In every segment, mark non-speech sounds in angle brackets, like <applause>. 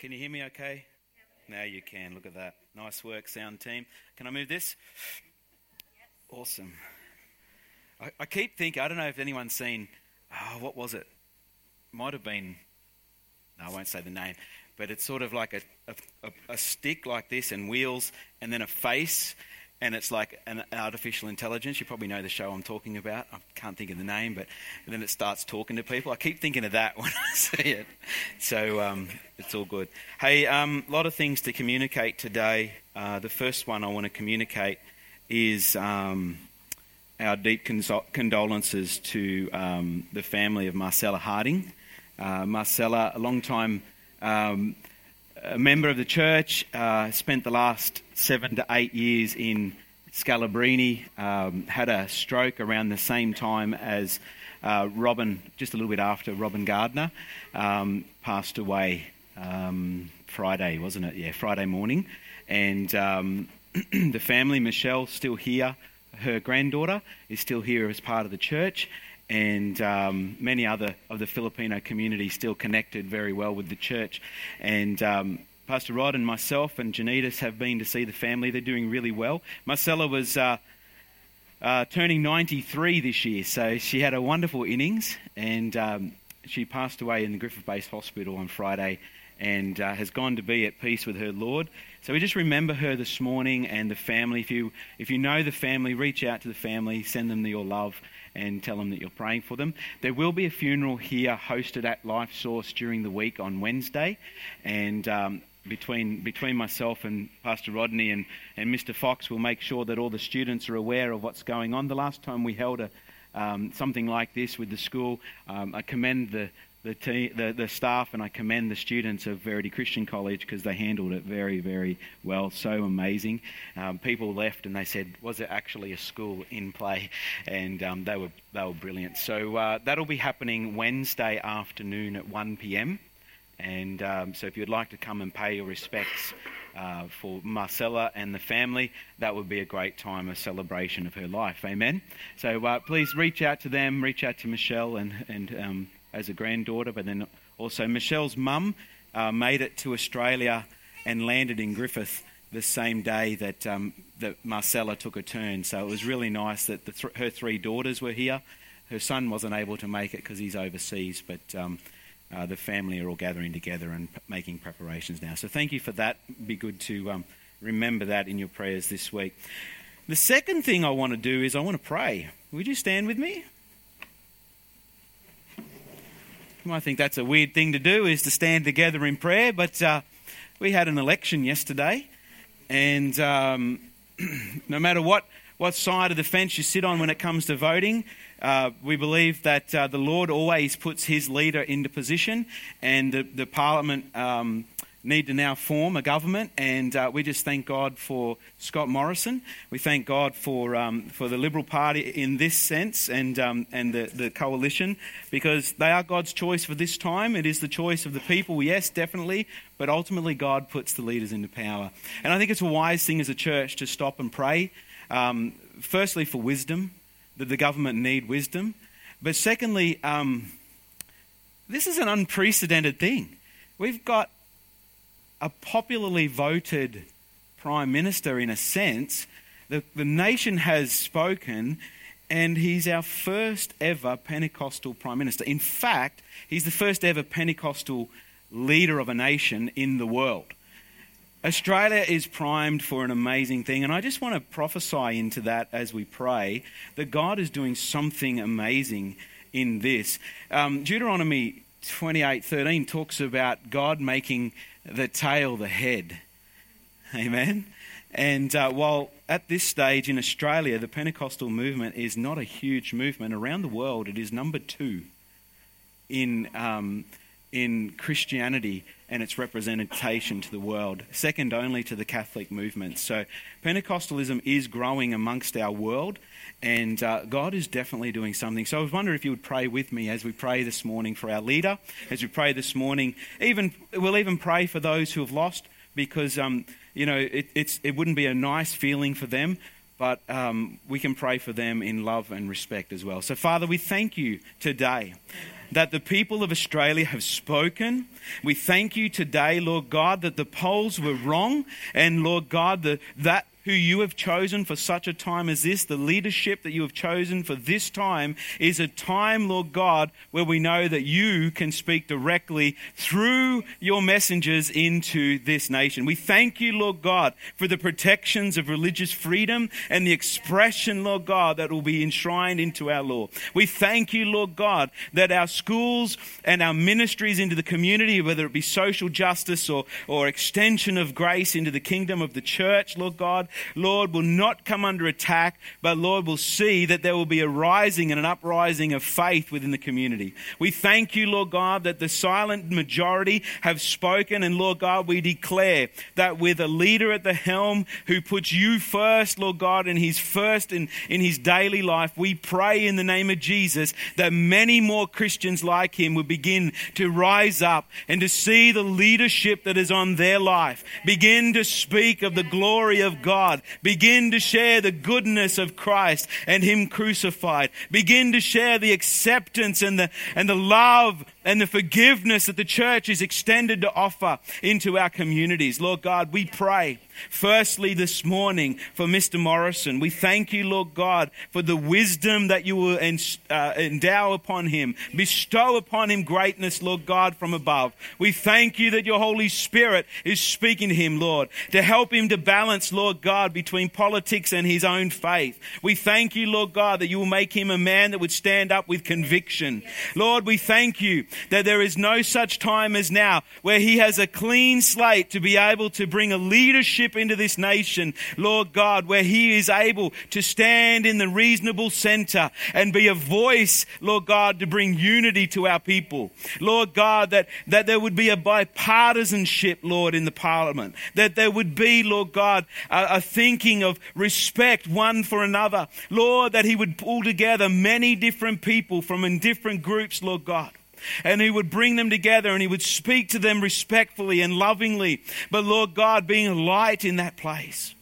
Can you hear me okay? Now you can. Look at that. Nice work, sound team. Can I move this? Awesome. I, I keep thinking, I don't know if anyone's seen, oh, what was it? Might have been, no, I won't say the name, but it's sort of like a, a, a stick like this and wheels and then a face and it's like an artificial intelligence. You probably know the show I'm talking about. I can't think of the name, but then it starts talking to people. I keep thinking of that <laughs> when I see it. So um, it's all good. Hey, a um, lot of things to communicate today. Uh, the first one I want to communicate is um, our deep condolences to um, the family of Marcella Harding. Uh, Marcella, a long time um, a member of the church, uh, spent the last seven to eight years in Scalabrini, um, had a stroke around the same time as uh, Robin, just a little bit after Robin Gardner, um, passed away um, Friday, wasn't it? Yeah, Friday morning. And um, <clears throat> the family, Michelle, still here. Her granddaughter is still here as part of the church and um, many other of the Filipino community still connected very well with the church. And um, Pastor Rod and myself and Janitas have been to see the family. They're doing really well. Marcella was uh, uh, turning 93 this year, so she had a wonderful innings, and um, she passed away in the Griffith Base Hospital on Friday and uh, has gone to be at peace with her Lord. So we just remember her this morning and the family. If you, if you know the family, reach out to the family, send them your love, and tell them that you're praying for them. There will be a funeral here hosted at Life Source during the week on Wednesday, and um, between between myself and Pastor Rodney and, and Mr. Fox, we'll make sure that all the students are aware of what's going on. The last time we held a um, something like this with the school, um, I commend the the, the, the, staff and I commend the students of Verity Christian College because they handled it very, very well. So amazing. Um, people left and they said, "Was it actually a school in play?" And um, they were they were brilliant. So uh, that'll be happening Wednesday afternoon at 1 p.m. And um, so, if you'd like to come and pay your respects uh, for Marcella and the family, that would be a great time, a celebration of her life. Amen. So, uh, please reach out to them, reach out to Michelle and, and um, as a granddaughter, but then also Michelle's mum uh, made it to Australia and landed in Griffith the same day that, um, that Marcella took a turn. So, it was really nice that th- her three daughters were here. Her son wasn't able to make it because he's overseas, but um, uh, the family are all gathering together and p- making preparations now. So thank you for that. It'd be good to um, remember that in your prayers this week. The second thing I want to do is I want to pray. Would you stand with me? You might think that's a weird thing to do, is to stand together in prayer, but uh, we had an election yesterday, and um, <clears throat> no matter what, what side of the fence you sit on when it comes to voting, uh, we believe that uh, the Lord always puts his leader into position, and the, the Parliament um, need to now form a government. And uh, we just thank God for Scott Morrison. We thank God for, um, for the Liberal Party in this sense and, um, and the, the coalition because they are God's choice for this time. It is the choice of the people, yes, definitely, but ultimately God puts the leaders into power. And I think it's a wise thing as a church to stop and pray. Um, firstly, for wisdom that the government need wisdom. But secondly, um, this is an unprecedented thing. We've got a popularly voted prime minister, in a sense. The, the nation has spoken, and he's our first ever Pentecostal prime minister. In fact, he's the first ever Pentecostal leader of a nation in the world. Australia is primed for an amazing thing, and I just want to prophesy into that as we pray that God is doing something amazing in this. Um, Deuteronomy 28:13 talks about God making the tail the head. Amen. And uh, while at this stage in Australia, the Pentecostal movement is not a huge movement around the world, it is number two in um, in Christianity and its representation to the world, second only to the Catholic movement. So, Pentecostalism is growing amongst our world, and uh, God is definitely doing something. So, I was wondering if you would pray with me as we pray this morning for our leader, as we pray this morning. Even we'll even pray for those who have lost, because um, you know it, it wouldn't be a nice feeling for them but um, we can pray for them in love and respect as well. So, Father, we thank you today that the people of Australia have spoken. We thank you today, Lord God, that the polls were wrong, and Lord God, the, that who you have chosen for such a time as this, the leadership that you have chosen for this time, is a time, Lord God, where we know that you can speak directly through your messengers into this nation. We thank you, Lord God, for the protections of religious freedom and the expression, Lord God, that will be enshrined into our law. We thank you, Lord God, that our schools and our ministries into the community, whether it be social justice or, or extension of grace into the kingdom of the church, Lord God, Lord, will not come under attack, but Lord, will see that there will be a rising and an uprising of faith within the community. We thank you, Lord God, that the silent majority have spoken, and Lord God, we declare that with a leader at the helm who puts you first, Lord God, and he's first in, in his daily life, we pray in the name of Jesus that many more Christians like him will begin to rise up and to see the leadership that is on their life, begin to speak of the glory of God God. Begin to share the goodness of Christ and Him crucified. Begin to share the acceptance and the, and the love and the forgiveness that the church is extended to offer into our communities. Lord God, we pray Firstly, this morning for Mr. Morrison, we thank you, Lord God, for the wisdom that you will uh, endow upon him. Bestow upon him greatness, Lord God, from above. We thank you that your Holy Spirit is speaking to him, Lord, to help him to balance, Lord God, between politics and his own faith. We thank you, Lord God, that you will make him a man that would stand up with conviction. Lord, we thank you that there is no such time as now where he has a clean slate to be able to bring a leadership leadership into this nation, Lord God, where He is able to stand in the reasonable center and be a voice, Lord God, to bring unity to our people. Lord God, that, that there would be a bipartisanship, Lord, in the parliament. That there would be, Lord God, a, a thinking of respect one for another. Lord, that He would pull together many different people from in different groups, Lord God and he would bring them together and he would speak to them respectfully and lovingly. But Lord God, being a light in that place.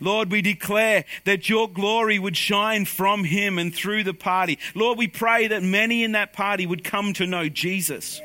Lord, we declare that your glory would shine from him and through the party. Lord, we pray that many in that party would come to know Jesus.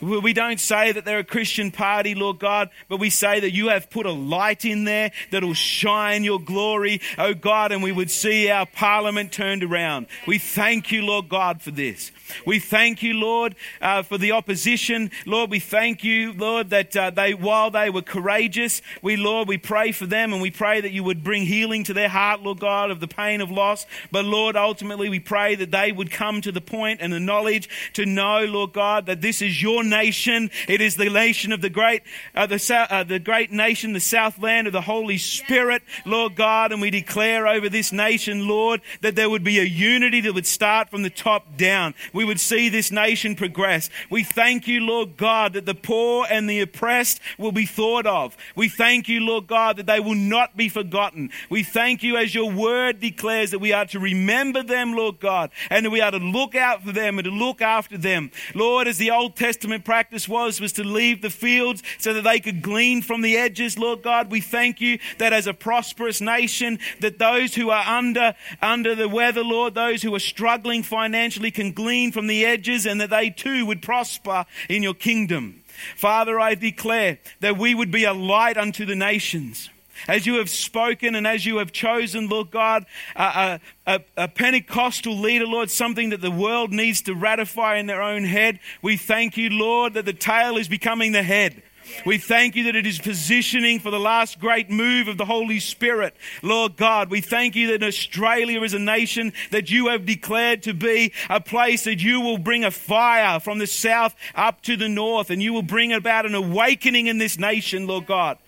We don't say that they're a Christian party, Lord God, but we say that you have put a light in there that'll shine your glory, oh God, and we would see our parliament turned around. We thank you, Lord God, for this. We thank you, Lord, uh, for the opposition. Lord, we thank you, Lord, that uh, they, while they were courageous, we, Lord, we pray for them and we pray that you would bring healing to their heart, Lord God, of the pain of loss. But Lord, ultimately, we pray that they would come to the point and the knowledge to know, Lord God, that this is your nation. It is the nation of the great, uh, the, uh, the great nation, the southland of the Holy Spirit, Lord God. And we declare over this nation, Lord, that there would be a unity that would start from the top down. We would see this nation progress. We thank you, Lord God, that the poor and the oppressed will be thought of. We thank you, Lord God, that they will not be forgotten. We thank you as your word declares that we are to remember them, Lord God, and that we are to look out for them and to look after them. Lord, as the Old Testament practice was, was to leave the fields so that they could glean from the edges, Lord God. We thank you that as a prosperous nation, that those who are under, under the weather, Lord, those who are struggling financially can glean from the edges and that they too would prosper in your kingdom. Father, I declare that we would be a light unto the nations. As you have spoken and as you have chosen, Lord God, a, a, a, Pentecostal leader, Lord, something that the world needs to ratify in their own head, we thank you, Lord, that the tail is becoming the head. We thank you that it is positioning for the last great move of the Holy Spirit. Lord God, we thank you that Australia is a nation that you have declared to be a place that you will bring a fire from the south up to the north and you will bring about an awakening in this nation, Lord God.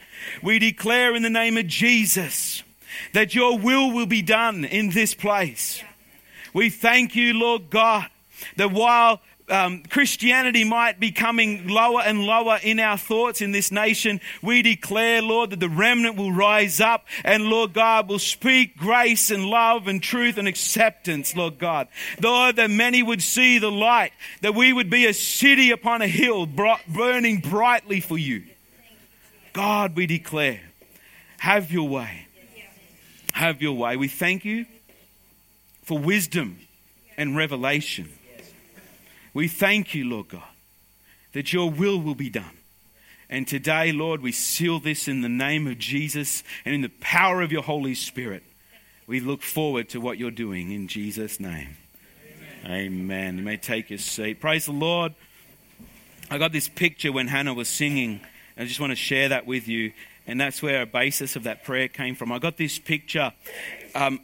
We declare in the name of Jesus that your will will be done in this place. We thank you, Lord God, that while um, Christianity might be coming lower and lower in our thoughts in this nation, we declare, Lord, that the remnant will rise up and, Lord God, will speak grace and love and truth and acceptance, Lord God. Lord, that many would see the light, that we would be a city upon a hill burning brightly for you. God, we declare, have your way. have your way. We thank you for wisdom and revelation. We thank you, Lord God, that your will will be done. And today, Lord, we seal this in the name of Jesus and in the power of your Holy Spirit. We look forward to what you're doing in Jesus' name. Amen. Amen. You may take your seat. Praise the Lord. I got this picture when Hannah was singing. I just want to share that with you. And that's where a basis of that prayer came from. I got this picture. Um,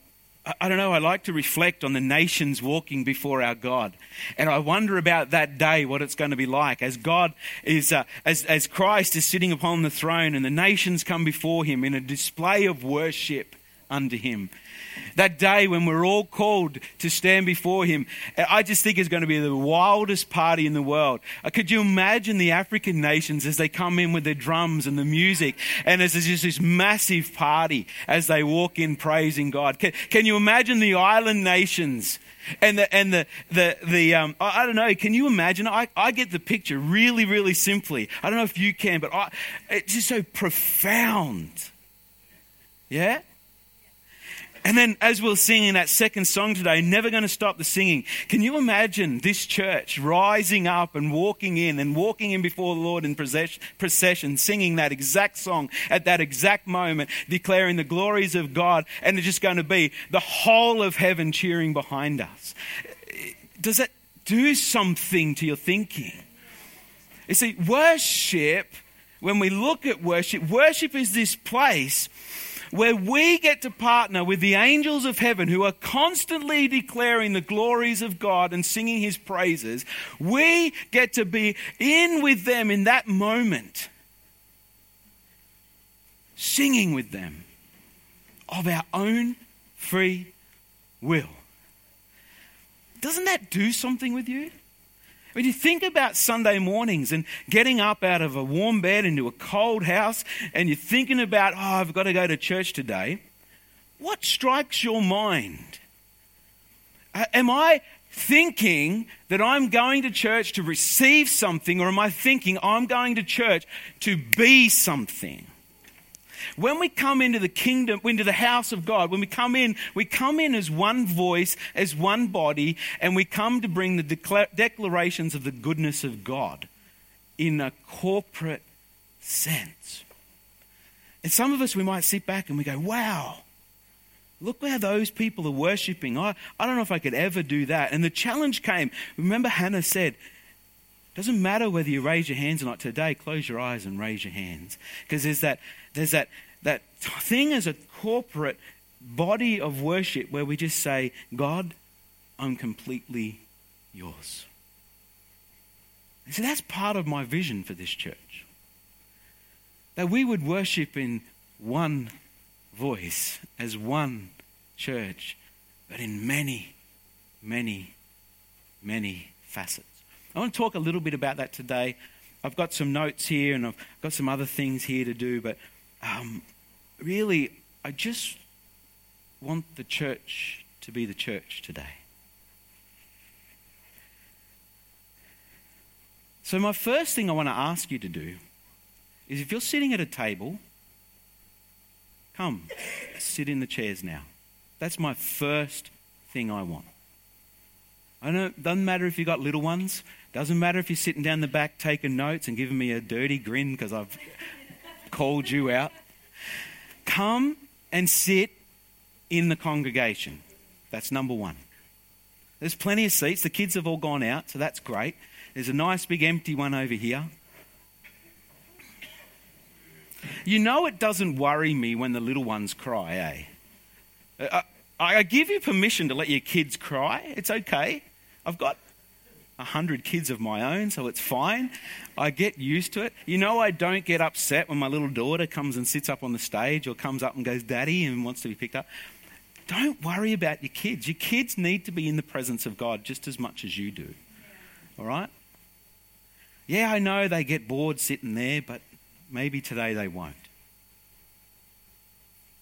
I don't know, I like to reflect on the nations walking before our God. And I wonder about that day, what it's going to be like as God is, uh, as, as Christ is sitting upon the throne and the nations come before him in a display of worship unto him. That day when we're all called to stand before him, I just think is going to be the wildest party in the world. Uh, could you imagine the African nations as they come in with their drums and the music, and as there's just this massive party as they walk in praising God? Can, can you imagine the island nations? And the, and the, the, the um, I, I, don't know, can you imagine? I, I get the picture really, really simply. I don't know if you can, but I, it's just so profound. Yeah? And then, as we'll sing in that second song today, never going to stop the singing. Can you imagine this church rising up and walking in and walking in before the Lord in procession, singing that exact song at that exact moment, declaring the glories of God, and it's just going to be the whole of heaven cheering behind us? Does that do something to your thinking? You see, worship, when we look at worship, worship is this place where we get to partner with the angels of heaven who are constantly declaring the glories of God and singing his praises. We get to be in with them in that moment, singing with them of our own free will. Doesn't that do something with you? When you think about Sunday mornings and getting up out of a warm bed into a cold house and you're thinking about, oh, I've got to go to church today, what strikes your mind? Uh, am I thinking that I'm going to church to receive something, or am I thinking I'm going to church to be something? When we come into the kingdom, into the house of God, when we come in, we come in as one voice, as one body, and we come to bring the declarations of the goodness of God in a corporate sense. And some of us, we might sit back and we go, wow, look how those people are worshiping. I, I don't know if I could ever do that. And the challenge came. Remember, Hannah said, doesn't matter whether you raise your hands or not today, close your eyes and raise your hands. Because there's that, there's that, that thing as a corporate body of worship where we just say, God, I'm completely yours. So that's part of my vision for this church. That we would worship in one voice, as one church, but in many, many, many facets. I want to talk a little bit about that today. I've got some notes here and I've got some other things here to do, but um, really, I just want the church to be the church today. So, my first thing I want to ask you to do is if you're sitting at a table, come, sit in the chairs now. That's my first thing I want. I it doesn't matter if you've got little ones. Doesn't matter if you're sitting down the back taking notes and giving me a dirty grin because I've called you out. Come and sit in the congregation. That's number one. There's plenty of seats. The kids have all gone out, so that's great. There's a nice big empty one over here. You know, it doesn't worry me when the little ones cry, eh? Uh, I, I give you permission to let your kids cry. It's okay. I've got a hundred kids of my own, so it's fine. I get used to it. You know, I don't get upset when my little daughter comes and sits up on the stage or comes up and goes, Daddy, and wants to be picked up. Don't worry about your kids. Your kids need to be in the presence of God just as much as you do. All right? Yeah, I know they get bored sitting there, but maybe today they won't.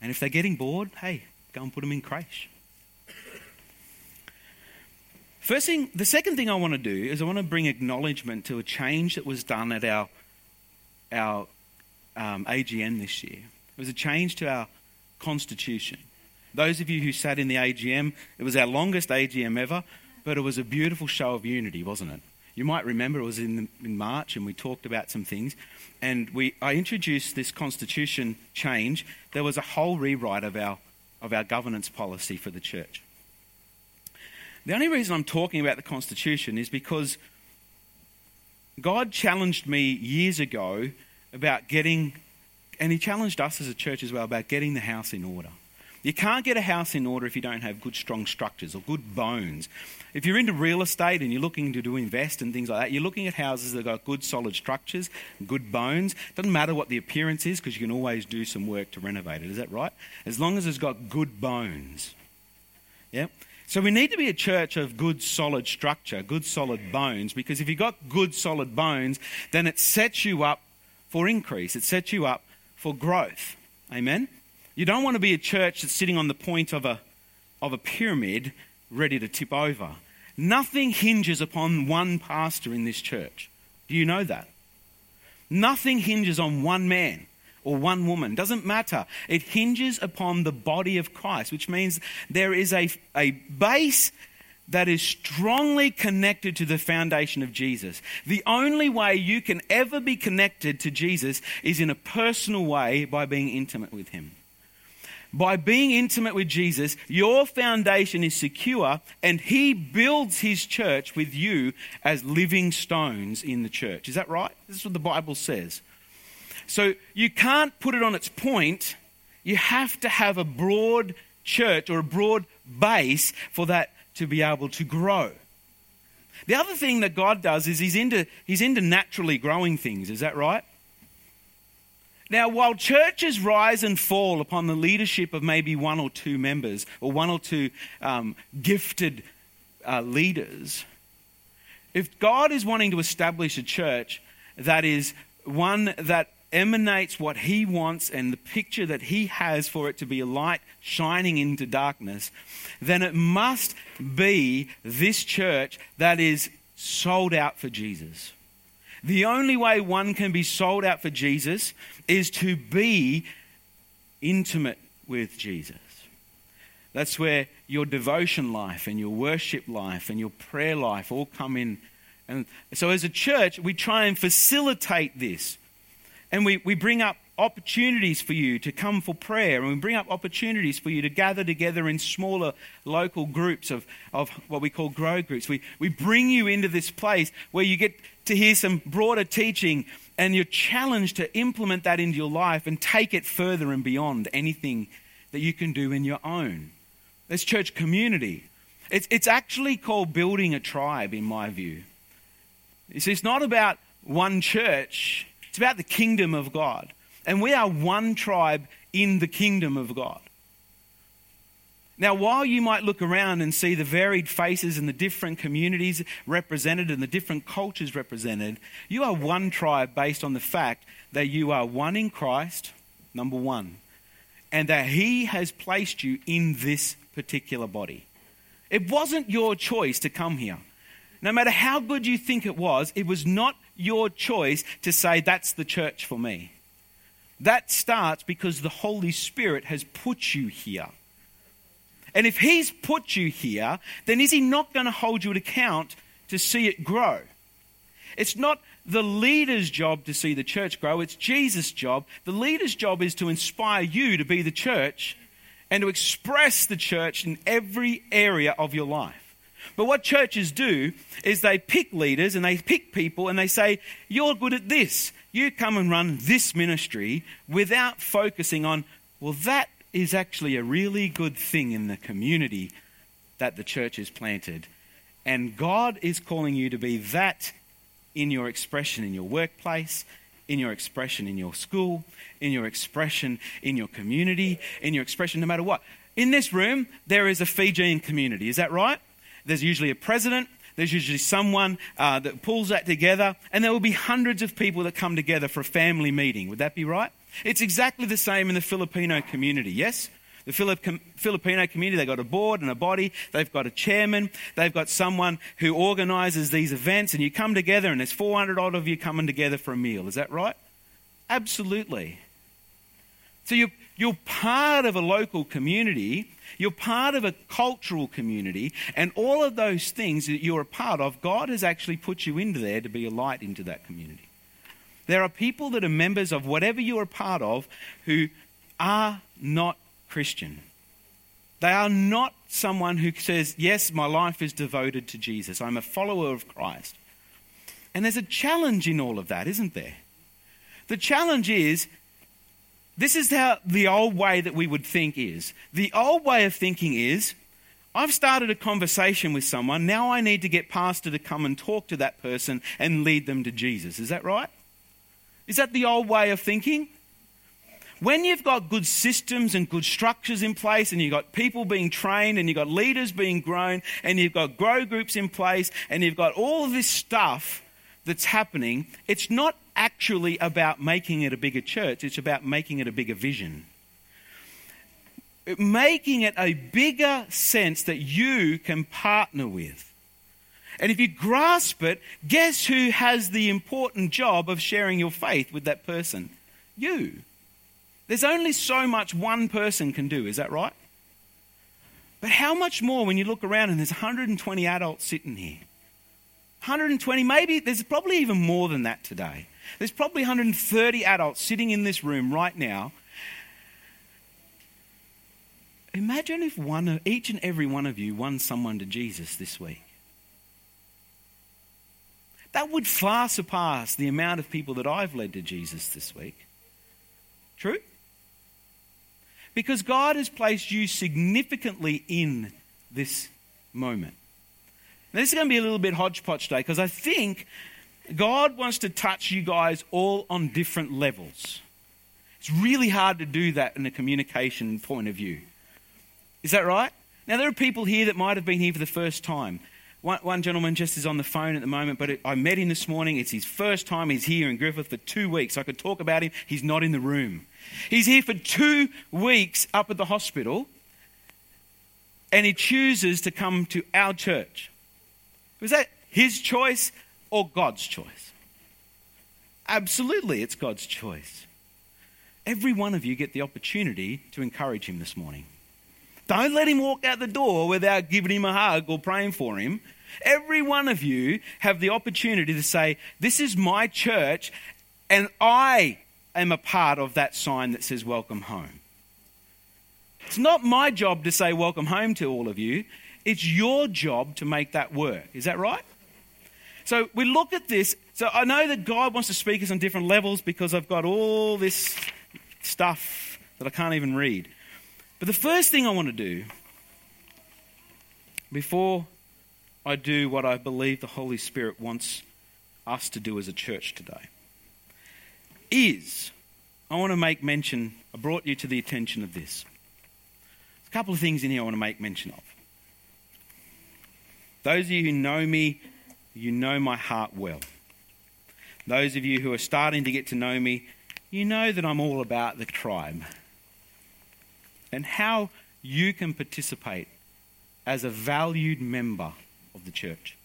And if they're getting bored, hey, go and put them in creche. First thing, the second thing I want to do is I want to bring acknowledgement to a change that was done at our, our um, AGM this year. It was a change to our constitution. Those of you who sat in the AGM, it was our longest AGM ever, but it was a beautiful show of unity, wasn't it? You might remember it was in, in March and we talked about some things. And we, I introduced this constitution change. There was a whole rewrite of our, of our governance policy for the church. The only reason I'm talking about the constitution is because God challenged me years ago about getting, and He challenged us as a church as well about getting the house in order. You can't get a house in order if you don't have good, strong structures or good bones. If you're into real estate and you're looking to do invest and things like that, you're looking at houses that have got good, solid structures, good bones. Doesn't matter what the appearance is because you can always do some work to renovate it. Is that right? As long as it's got good bones. Yeah? So we need to be a church of good, solid structure, good, solid bones, because if you've got good, solid bones, then it sets you up for increase. It sets you up for growth. Amen? You don't want to be a church that's sitting on the point of a, of a pyramid ready to tip over. Nothing hinges upon one pastor in this church. Do you know that? Nothing hinges on one man or one woman. Doesn't matter. It hinges upon the body of Christ, which means there is a, a base that is strongly connected to the foundation of Jesus. The only way you can ever be connected to Jesus is in a personal way by being intimate with Him. By being intimate with Jesus, your foundation is secure, and He builds His church with you as living stones in the church. Is that right? This is what the Bible says. So you can't put it on its point. You have to have a broad church or a broad base for that to be able to grow. The other thing that God does is He's into, he's into naturally growing things. Is that right? Now, while churches rise and fall upon the leadership of maybe one or two members or one or two um, gifted uh, leaders, if God is wanting to establish a church that is one that emanates what He wants and the picture that He has for it to be a light shining into darkness, then it must be this church that is sold out for Jesus. The only way one can be sold out for Jesus is to be intimate with Jesus. That's where your devotion life and your worship life and your prayer life all come in. And so, as a church, we try and facilitate this. And we, we bring up opportunities for you to come for prayer, and we bring up opportunities for you to gather together in smaller local groups of, of what we call grow groups. We, we bring you into this place where you get to hear some broader teaching and you're challenged to implement that into your life and take it further and beyond anything that you can do in your own. That's church community. It's, it's actually called building a tribe, in my view. See, it's not about one church, it's about the kingdom of God. And we are one tribe in the kingdom of God. Now, while you might look around and see the varied faces and the different communities represented and the different cultures represented, you are one tribe based on the fact that you are one in Christ, number one, and that He has placed you in this particular body. It wasn't your choice to come here. No matter how good you think it was, it was not your choice to say, That's the church for me. That starts because the Holy Spirit has put you here. And if He's put you here, then is He not going to hold you to account to see it grow? It's not the leader's job to see the church grow, it's Jesus' job. The leader's job is to inspire you to be the church and to express the church in every area of your life. But what churches do is they pick leaders and they pick people and they say, You're good at this. You come and run this ministry without focusing on, well, that is actually a really good thing in the community that the church is planted. And God is calling you to be that in your expression in your workplace, in your expression in your school, in your expression in your community, in your expression no matter what. In this room, there is a Fijian community. Is that right? There's usually a president, there's usually someone uh, that pulls that together, and there will be hundreds of people that come together for a family meeting. Would that be right? It's exactly the same in the Filipino community, yes? The Filipino community, they've got a board and a body, they've got a chairman, they've got someone who organizes these events, and you come together, and there's 400 odd of you coming together for a meal. Is that right? Absolutely. So you're, you're part of a local community, you're part of a cultural community, and all of those things that you're a part of, God has actually put you into there to be a light into that community. There are people that are members of whatever you're a part of who are not Christian. They are not someone who says, Yes, my life is devoted to Jesus. I'm a follower of Christ. And there's a challenge in all of that, isn't there? The challenge is this is how the old way that we would think is. The old way of thinking is I've started a conversation with someone, now I need to get pastor to come and talk to that person and lead them to Jesus. Is that right? Is that the old way of thinking? When you've got good systems and good structures in place, and you've got people being trained, and you've got leaders being grown, and you've got grow groups in place, and you've got all of this stuff that's happening, it's not actually about making it a bigger church, it's about making it a bigger vision. Making it a bigger sense that you can partner with. And if you grasp it, guess who has the important job of sharing your faith with that person? You. There's only so much one person can do, is that right? But how much more when you look around and there's 120 adults sitting here? 120, maybe there's probably even more than that today. There's probably 130 adults sitting in this room right now. Imagine if one, each and every one of you won someone to Jesus this week. That would far surpass the amount of people that I've led to Jesus this week. True? Because God has placed you significantly in this moment. Now, this is going to be a little bit hodgepodge today because I think God wants to touch you guys all on different levels. It's really hard to do that in a communication point of view. Is that right? Now, there are people here that might have been here for the first time. One, one gentleman just is on the phone at the moment, but it, I met him this morning. It's his first time. He's here in Griffith for two weeks. I could talk about him. He's not in the room. He's here for two weeks up at the hospital, and he chooses to come to our church. Was that his choice or God's choice? Absolutely, it's God's choice. Every one of you get the opportunity to encourage him this morning. Don't let him walk out the door without giving him a hug or praying for him. Every one of you have the opportunity to say, This is my church, and I am a part of that sign that says, Welcome home. It's not my job to say, Welcome home to all of you. It's your job to make that work. Is that right? So we look at this. So I know that God wants to speak us on different levels because I've got all this stuff that I can't even read. But the first thing I want to do before I do what I believe the Holy Spirit wants us to do as a church today is I want to make mention, I brought you to the attention of this. There's a couple of things in here I want to make mention of. Those of you who know me, you know my heart well. Those of you who are starting to get to know me, you know that I'm all about the tribe and how you can participate as a valued member of the church.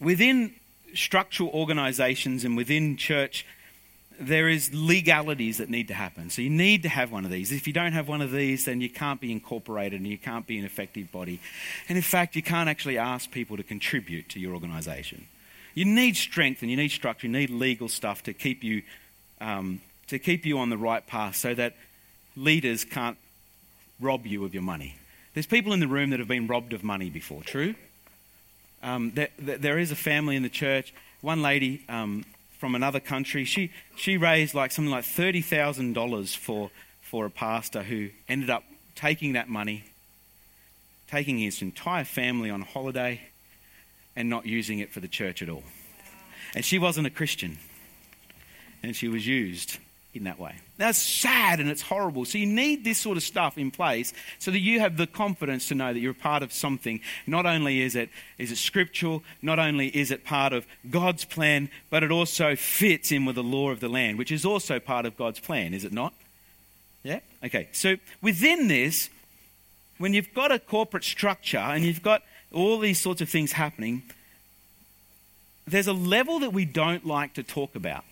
Within structural organizations and within church, there is legalities that need to happen. So you need to have one of these. If you don't have one of these, then you can't be incorporated and you can't be an effective body. And in fact, you can't actually ask people to contribute to your organization. You need strength and you need structure. You need legal stuff to keep you um, to keep you on the right path, so that leaders can't rob you of your money. There's people in the room that have been robbed of money before, true? Um, there, there is a family in the church. One lady um, from another country, she, she raised like something like $30,000 for, for a pastor who ended up taking that money, taking his entire family on holiday, and not using it for the church at all. And she wasn't a Christian, and she was used in that way. That's sad and it's horrible. So you need this sort of stuff in place so that you have the confidence to know that you're a part of something. Not only is it is it scriptural, not only is it part of God's plan, but it also fits in with the law of the land, which is also part of God's plan, is it not? Yeah? Okay. So within this, when you've got a corporate structure and you've got all these sorts of things happening, there's a level that we don't like to talk about.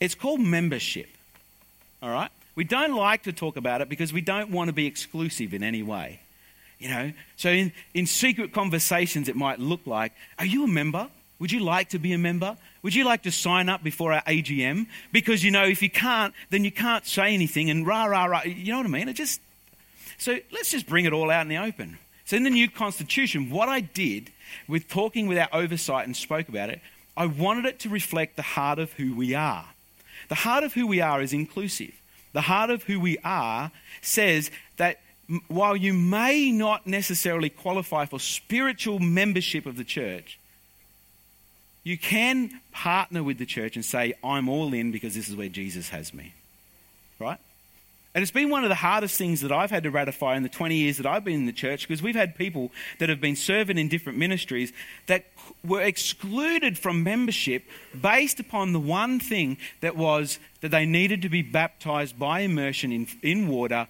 It's called membership. All right? We don't like to talk about it because we don't want to be exclusive in any way. You know, so in, in secret conversations, it might look like, Are you a member? Would you like to be a member? Would you like to sign up before our AGM? Because, you know, if you can't, then you can't say anything and rah, rah, rah. You know what I mean? It just. So let's just bring it all out in the open. So in the new constitution, what I did with talking with our oversight and spoke about it, I wanted it to reflect the heart of who we are. The heart of who we are is inclusive. The heart of who we are says that while you may not necessarily qualify for spiritual membership of the church, you can partner with the church and say, I'm all in because this is where Jesus has me. Right? And it's been one of the hardest things that I've had to ratify in the 20 years that I've been in the church because we've had people that have been serving in different ministries that were excluded from membership based upon the one thing that was that they needed to be baptized by immersion in, in water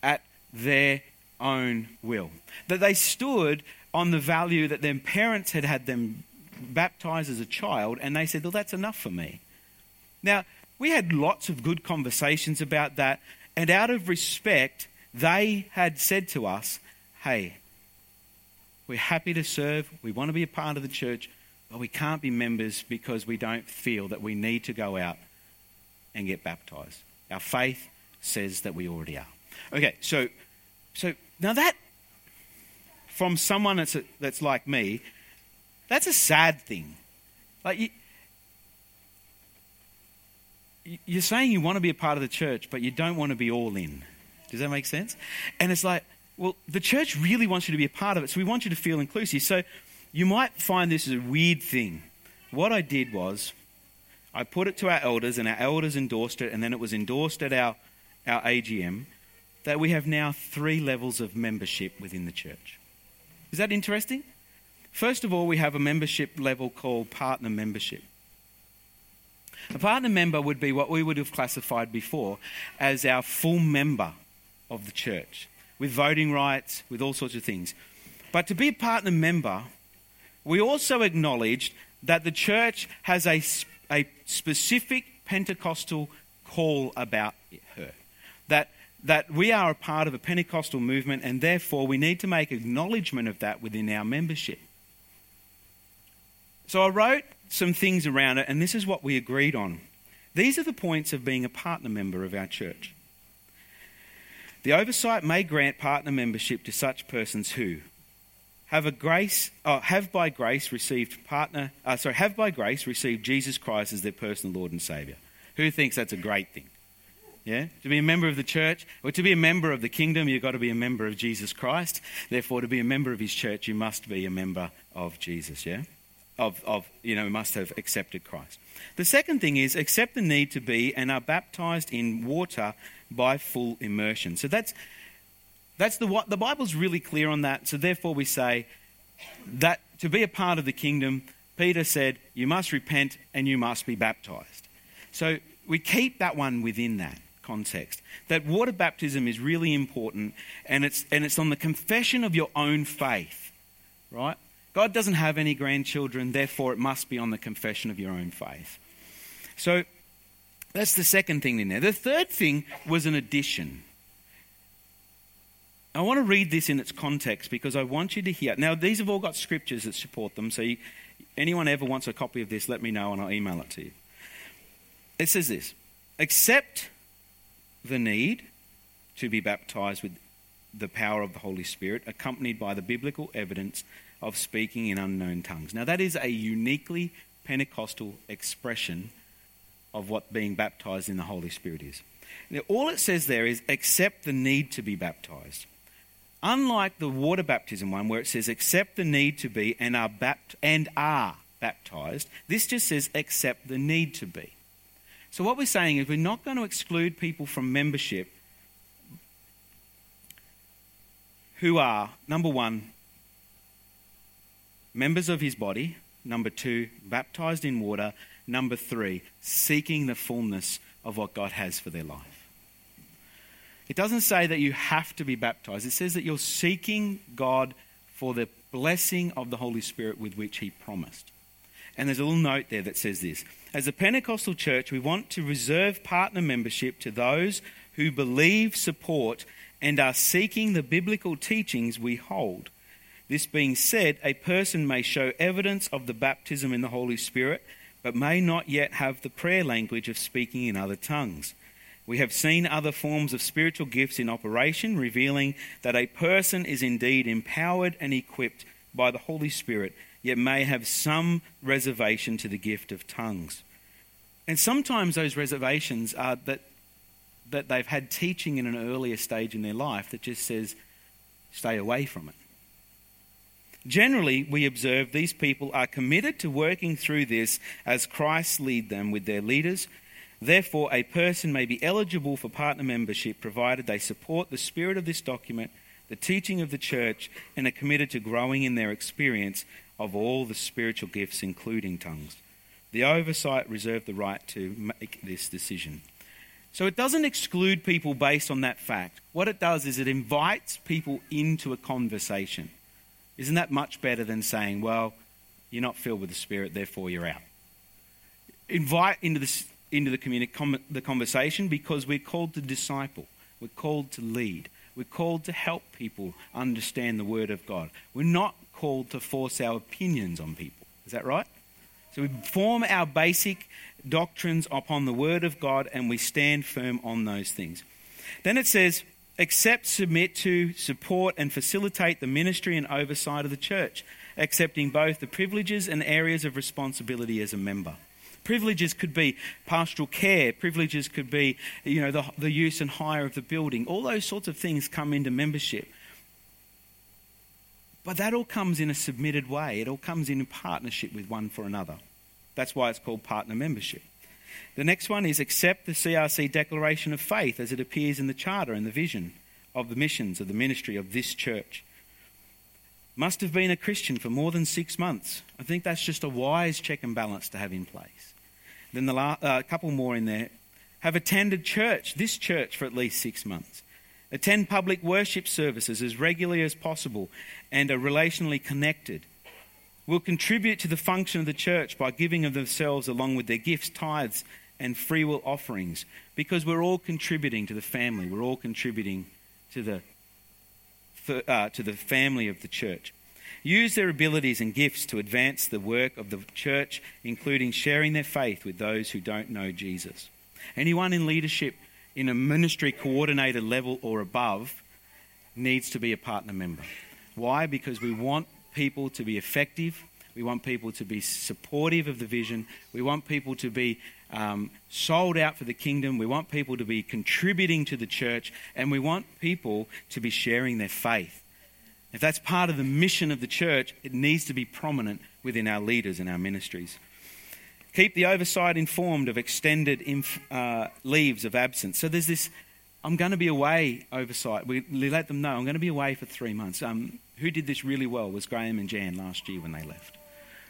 at their own will. That they stood on the value that their parents had had them baptized as a child, and they said, Well, that's enough for me. Now, we had lots of good conversations about that, and out of respect, they had said to us, Hey, we're happy to serve, we want to be a part of the church, but we can't be members because we don't feel that we need to go out and get baptized. Our faith says that we already are. Okay, so, so now that, from someone that's, a, that's like me, that's a sad thing. Like you, you're saying you want to be a part of the church, but you don't want to be all in. Does that make sense? And it's like, well, the church really wants you to be a part of it, so we want you to feel inclusive. So you might find this as a weird thing. What I did was, I put it to our elders, and our elders endorsed it, and then it was endorsed at our, our AGM that we have now three levels of membership within the church. Is that interesting? First of all, we have a membership level called partner membership. A partner member would be what we would have classified before as our full member of the church, with voting rights, with all sorts of things. But to be a partner member, we also acknowledged that the church has a, a specific Pentecostal call about her. That, that we are a part of a Pentecostal movement, and therefore we need to make acknowledgement of that within our membership. So I wrote some things around it, and this is what we agreed on. These are the points of being a partner member of our church. The oversight may grant partner membership to such persons who have a grace, oh, have by grace received partner, uh, sorry, have by grace received Jesus Christ as their personal Lord and Savior. Who thinks that's a great thing? Yeah? To be a member of the church, or to be a member of the kingdom, you've got to be a member of Jesus Christ. Therefore, to be a member of his church, you must be a member of Jesus, yeah? Of, of, you know, must have accepted Christ. The second thing is accept the need to be and are baptized in water by full immersion. So that's, that's the, the Bible's really clear on that. So therefore we say that to be a part of the kingdom, Peter said, you must repent and you must be baptized. So we keep that one within that context. That water baptism is really important and it's, and it's on the confession of your own faith, right? God doesn't have any grandchildren, therefore, it must be on the confession of your own faith. So that's the second thing in there. The third thing was an addition. I want to read this in its context because I want you to hear. Now, these have all got scriptures that support them, so you, anyone ever wants a copy of this, let me know and I'll email it to you. It says this Accept the need to be baptized with the power of the Holy Spirit, accompanied by the biblical evidence of speaking in unknown tongues. Now, that is a uniquely Pentecostal expression of what being baptized in the Holy Spirit is. Now, all it says there is accept the need to be baptized. Unlike the water baptism one, where it says accept the need to be and are, bapt- and are baptized, this just says accept the need to be. So, what we're saying is we're not going to exclude people from membership who are, number one, members of his body. Number two, baptized in water. Number three, seeking the fullness of what God has for their life. It doesn't say that you have to be baptized, it says that you're seeking God for the blessing of the Holy Spirit with which he promised. And there's a little note there that says this As a Pentecostal church, we want to reserve partner membership to those who believe, support, and are seeking the biblical teachings we hold. This being said, a person may show evidence of the baptism in the Holy Spirit, but may not yet have the prayer language of speaking in other tongues. We have seen other forms of spiritual gifts in operation, revealing that a person is indeed empowered and equipped by the Holy Spirit, yet may have some reservation to the gift of tongues. And sometimes those reservations are that, that they've had teaching in an earlier stage in their life that just says, stay away from it. Generally, we observe these people are committed to working through this as Christ lead them with their leaders Therefore, a person may be eligible for partner membership provided they support the spirit of this document, the teaching of the church, and are committed to growing in their experience of all the spiritual gifts, including tongues. The oversight reserved the right to make this decision. So it doesn't exclude people based on that fact. What it does is it invites people into a conversation. Isn't that much better than saying, well, you're not filled with the Spirit, therefore you're out? Invite into this into the, communi- the conversation because we're called to disciple, we're called to lead, we're called to help people understand the Word of God. We're not called to force our opinions on people. Is that right? So we form our basic doctrines upon the Word of God and we stand firm on those things. Then it says, accept, submit to, support, and facilitate the ministry and oversight of the church, accepting both the privileges and areas of responsibility as a member. Privileges could be pastoral care, privileges could be you know, the, the use and hire of the building. All those sorts of things come into membership. But that all comes in a submitted way, it all comes in partnership with one for another. That's why it's called partner membership. The next one is accept the CRC declaration of faith as it appears in the charter and the vision of the missions of the ministry of this church. Must have been a Christian for more than six months. I think that's just a wise check and balance to have in place. Then the uh, couple more in there. Have attended church, this church, for at least six months. Attend public worship services as regularly as possible and are relationally connected. Will contribute to the function of the church by giving of themselves along with their gifts, tithes, and free will offerings because we're all contributing to the family. We're all contributing to the, uh, to the family of the church use their abilities and gifts to advance the work of the church, including sharing their faith with those who don't know Jesus. Anyone in leadership in a ministry coordinator level or above needs to be a partner member. Why? Because we want people to be effective. We want people to be supportive of the vision. We want people to be um, sold out for the kingdom. We want people to be contributing to the church. And we want people to be sharing their faith. If that's part of the mission of the church, it needs to be prominent within our leaders and our ministries. Keep the oversight informed of extended inf- uh, leaves of absence. So there's this I'm going to be away oversight. We let them know I'm going to be away for three months. Um, who did this really well was Graham and Jan last year when they left.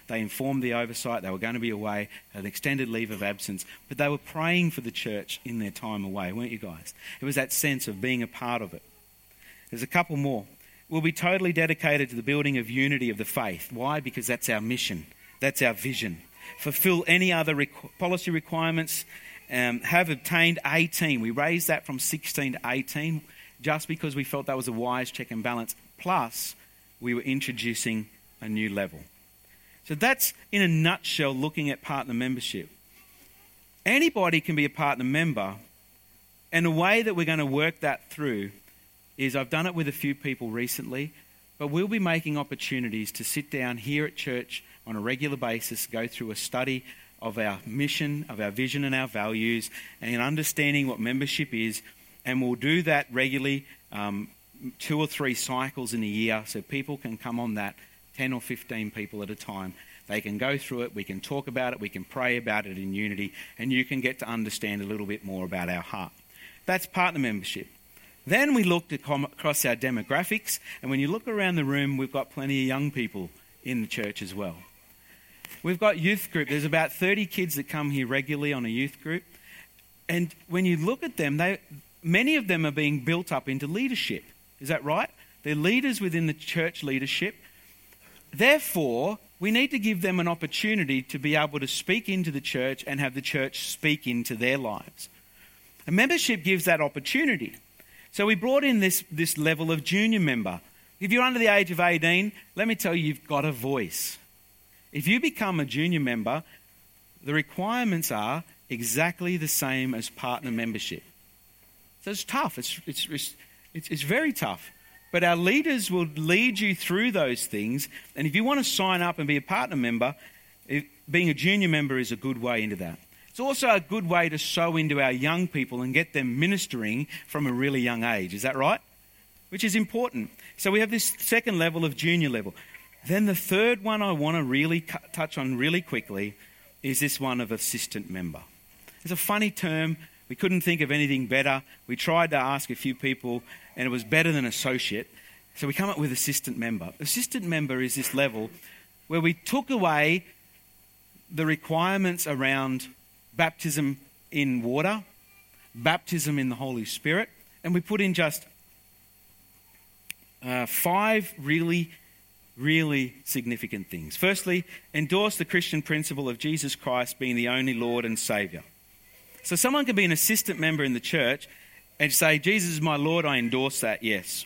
They informed the oversight they were going to be away, an extended leave of absence, but they were praying for the church in their time away, weren't you guys? It was that sense of being a part of it. There's a couple more We'll be totally dedicated to the building of unity of the faith. Why? Because that's our mission, that's our vision. Fulfill any other policy requirements. Um, have obtained 18. We raised that from 16 to 18 just because we felt that was a wise check and balance. Plus, we were introducing a new level. So that's, in a nutshell, looking at partner membership. Anybody can be a partner member, and the way that we're going to work that through is I've done it with a few people recently, but we'll be making opportunities to sit down here at church on a regular basis, go through a study of our mission, of our vision and our values, and understanding what membership is. And we'll do that regularly, um, two or three cycles in a year, so people can come on that, 10 or 15 people at a time. They can go through it, we can talk about it, we can pray about it in unity, and you can get to understand a little bit more about our heart. That's partner membership. Then we looked across our demographics, and when you look around the room, we've got plenty of young people in the church as well. We've got youth group. There's about 30 kids that come here regularly on a youth group. And when you look at them, they, many of them are being built up into leadership. Is that right? They're leaders within the church leadership. Therefore, we need to give them an opportunity to be able to speak into the church and have the church speak into their lives. A membership gives that opportunity. So we brought in this, this level of junior member. If you're under the age of 18, let me tell you, you've got a voice. If you become a junior member, the requirements are exactly the same as partner membership. So it's tough. It's, it's, it's, it's very tough. But our leaders will lead you through those things. And if you want to sign up and be a partner member, it, being a junior member is a good way into that. It's also a good way to sow into our young people and get them ministering from a really young age. Is that right? Which is important. So we have this second level of junior level. Then the third one I want to really touch on really quickly is this one of assistant member. It's a funny term. We couldn't think of anything better. We tried to ask a few people, and it was better than associate. So we come up with assistant member. Assistant member is this level where we took away the requirements around baptism in water, baptism in the Holy Spirit, and we put in just uh, five really, really significant things. Firstly, endorse the Christian principle of Jesus Christ being the only Lord and Saviour. So someone can be an assistant member in the church and say, Jesus is my Lord, I endorse that, yes.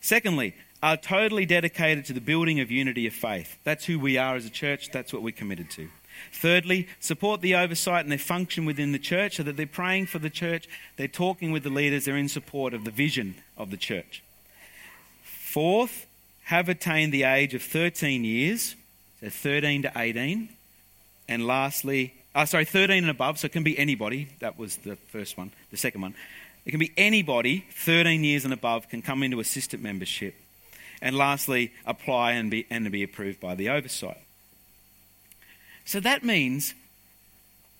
Secondly, are totally dedicated to the building of unity of faith. That's who we are as a church, that's what we're committed to. Thirdly, support the oversight and their function within the church so that they're praying for the church, they're talking with the leaders, they're in support of the vision of the church. Fourth, have attained the age of 13 years, so 13 to 18. And lastly, uh, sorry, 13 and above, so it can be anybody. That was the first one. The second one. It can be anybody 13 years and above can come into assistant membership. And lastly, apply and be, and be approved by the oversight. So that means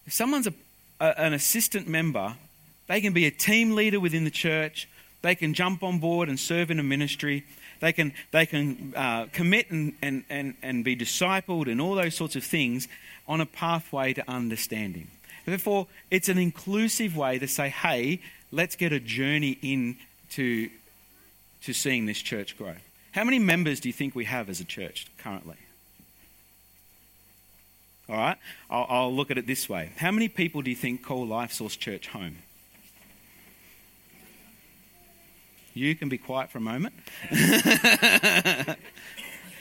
if someone's a, a, an assistant member, they can be a team leader within the church, they can jump on board and serve in a ministry, they can, they can uh, commit and, and, and, and be discipled and all those sorts of things on a pathway to understanding. Therefore, it's an inclusive way to say, hey, let's get a journey in to, to seeing this church grow. How many members do you think we have as a church currently? All right, I'll, I'll look at it this way. How many people do you think call Life Source Church home? You can be quiet for a moment. <laughs>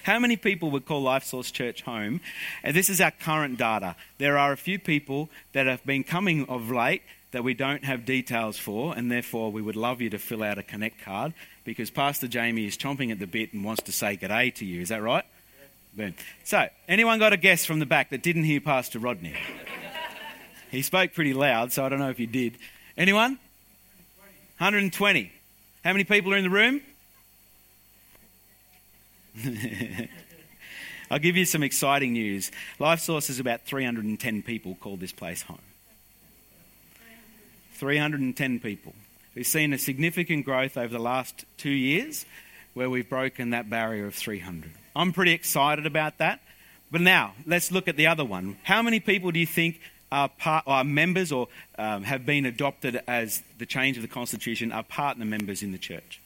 How many people would call Life Source Church home? And this is our current data. There are a few people that have been coming of late that we don't have details for, and therefore we would love you to fill out a connect card because Pastor Jamie is chomping at the bit and wants to say g'day to you. Is that right? Boom. So, anyone got a guess from the back that didn't hear Pastor Rodney? he spoke pretty loud, so I don't know if you did. Anyone? 120. How many people are in the room? <laughs> I'll give you some exciting news. Life Source is about 310 people call this place home. 310 people. We've seen a significant growth over the last two years where we've broken that barrier of 300. I'm pretty excited about that. But now, let's look at the other one. How many people do you think are, part, are members or um, have been adopted as the change of the Constitution are partner members in the church?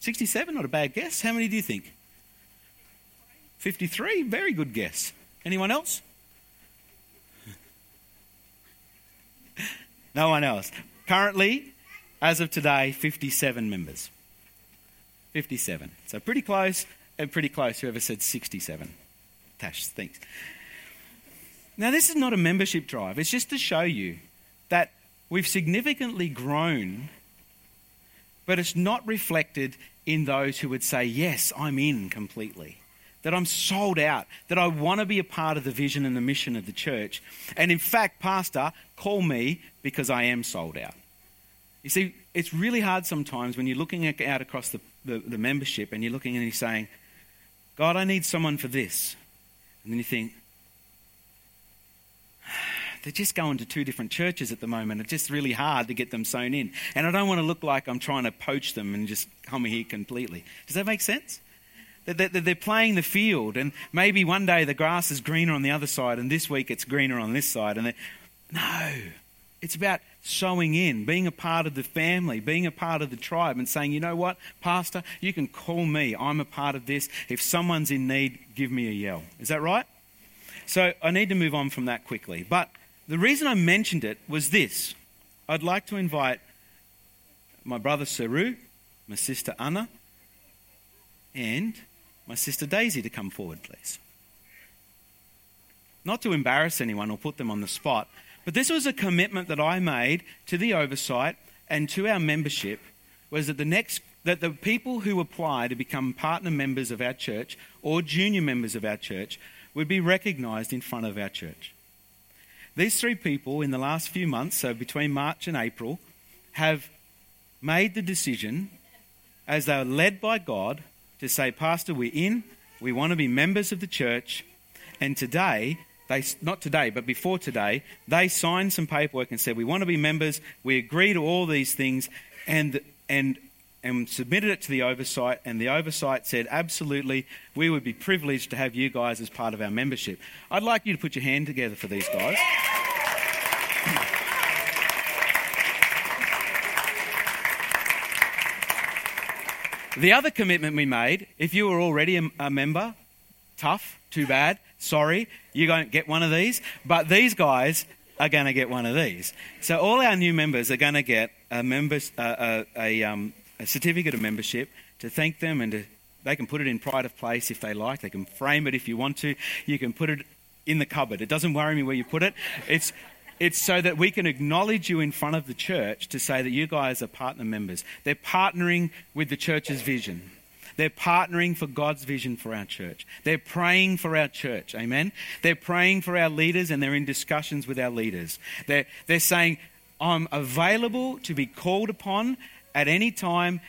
67, not a bad guess. How many do you think? 53, very good guess. Anyone else? <laughs> no one else. Currently, as of today, 57 members. 57. So pretty close, and pretty close, whoever said 67. Tash, thanks. Now, this is not a membership drive, it's just to show you that we've significantly grown, but it's not reflected in those who would say, Yes, I'm in completely. That I'm sold out, that I want to be a part of the vision and the mission of the church. And in fact, Pastor, call me because I am sold out. You see, it's really hard sometimes when you're looking out across the, the, the membership and you're looking and you're saying, God, I need someone for this. And then you think, they're just going to two different churches at the moment. It's just really hard to get them sewn in. And I don't want to look like I'm trying to poach them and just come here completely. Does that make sense? They're playing the field, and maybe one day the grass is greener on the other side, and this week it's greener on this side. And no, It's about sowing in, being a part of the family, being a part of the tribe, and saying, you know what, Pastor, you can call me. I'm a part of this. If someone's in need, give me a yell. Is that right? So I need to move on from that quickly. But the reason I mentioned it was this I'd like to invite my brother Saru, my sister Anna, and my sister Daisy to come forward, please. Not to embarrass anyone or put them on the spot, but this was a commitment that I made to the oversight and to our membership was that the next that the people who apply to become partner members of our church or junior members of our church would be recognized in front of our church. These three people in the last few months, so between March and April, have made the decision as they are led by God to say, Pastor, we're in, we want to be members of the church, and today, they, not today, but before today, they signed some paperwork and said, We want to be members, we agree to all these things, and, and, and submitted it to the oversight, and the oversight said, Absolutely, we would be privileged to have you guys as part of our membership. I'd like you to put your hand together for these guys. The other commitment we made, if you were already a, a member, tough, too bad, sorry, you don't get one of these. But these guys are going to get one of these. So all our new members are going to get a, members, uh, a, a, um, a certificate of membership to thank them and to, they can put it in pride of place if they like. They can frame it if you want to. You can put it in the cupboard. It doesn't worry me where you put it. It's it's so that we can acknowledge you in front of the church to say that you guys are partner members. They're partnering with the church's vision. They're partnering for God's vision for our church. They're praying for our church. Amen. They're praying for our leaders and they're in discussions with our leaders. They're, they're saying, I'm available to be called upon at any time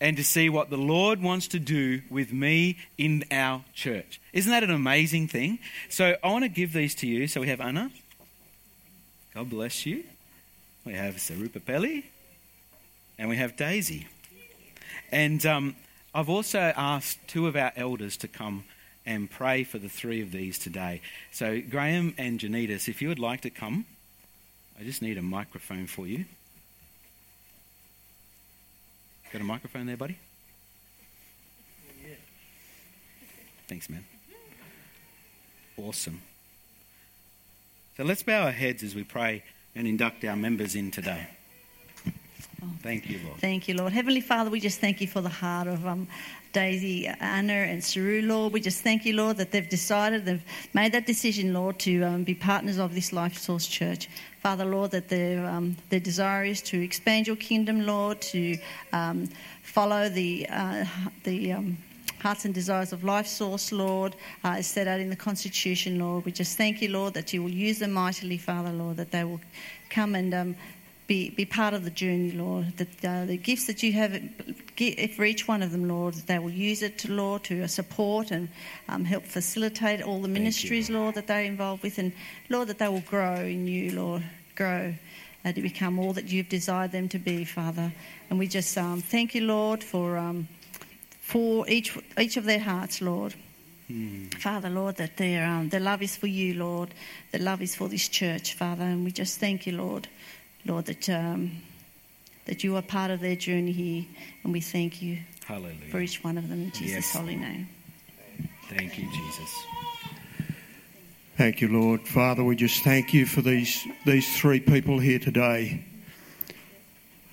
and to see what the Lord wants to do with me in our church. Isn't that an amazing thing? So I want to give these to you. So we have Anna. God bless you. We have Sarupapeli and we have Daisy. And um, I've also asked two of our elders to come and pray for the three of these today. So, Graham and Janitas, if you would like to come, I just need a microphone for you. Got a microphone there, buddy? Yeah. Thanks, man. Awesome. So let's bow our heads as we pray and induct our members in today. <laughs> Thank you, Lord. Thank you, Lord. Heavenly Father, we just thank you for the heart of um, Daisy, Anna, and Saru, Lord. We just thank you, Lord, that they've decided, they've made that decision, Lord, to um, be partners of this Life Source Church. Father, Lord, that their, um, their desire is to expand your kingdom, Lord, to um, follow the, uh, the um, hearts and desires of life source, Lord, uh, is set out in the Constitution, Lord. We just thank you, Lord, that you will use them mightily, Father, Lord, that they will come and um, be, be part of the journey, Lord. That uh, the gifts that you have for each one of them, Lord, that they will use it, to, Lord, to support and um, help facilitate all the ministries, Lord, that they're involved with. And, Lord, that they will grow in you, Lord, grow uh, to become all that you've desired them to be, Father. And we just um, thank you, Lord, for. Um, for each, each of their hearts, Lord. Hmm. Father, Lord, that their, um, their love is for you, Lord. Their love is for this church, Father. And we just thank you, Lord, Lord, that, um, that you are part of their journey here. And we thank you Hallelujah. for each one of them in Jesus' yes. holy name. Thank you, Jesus. Thank you, Lord. Father, we just thank you for these, these three people here today.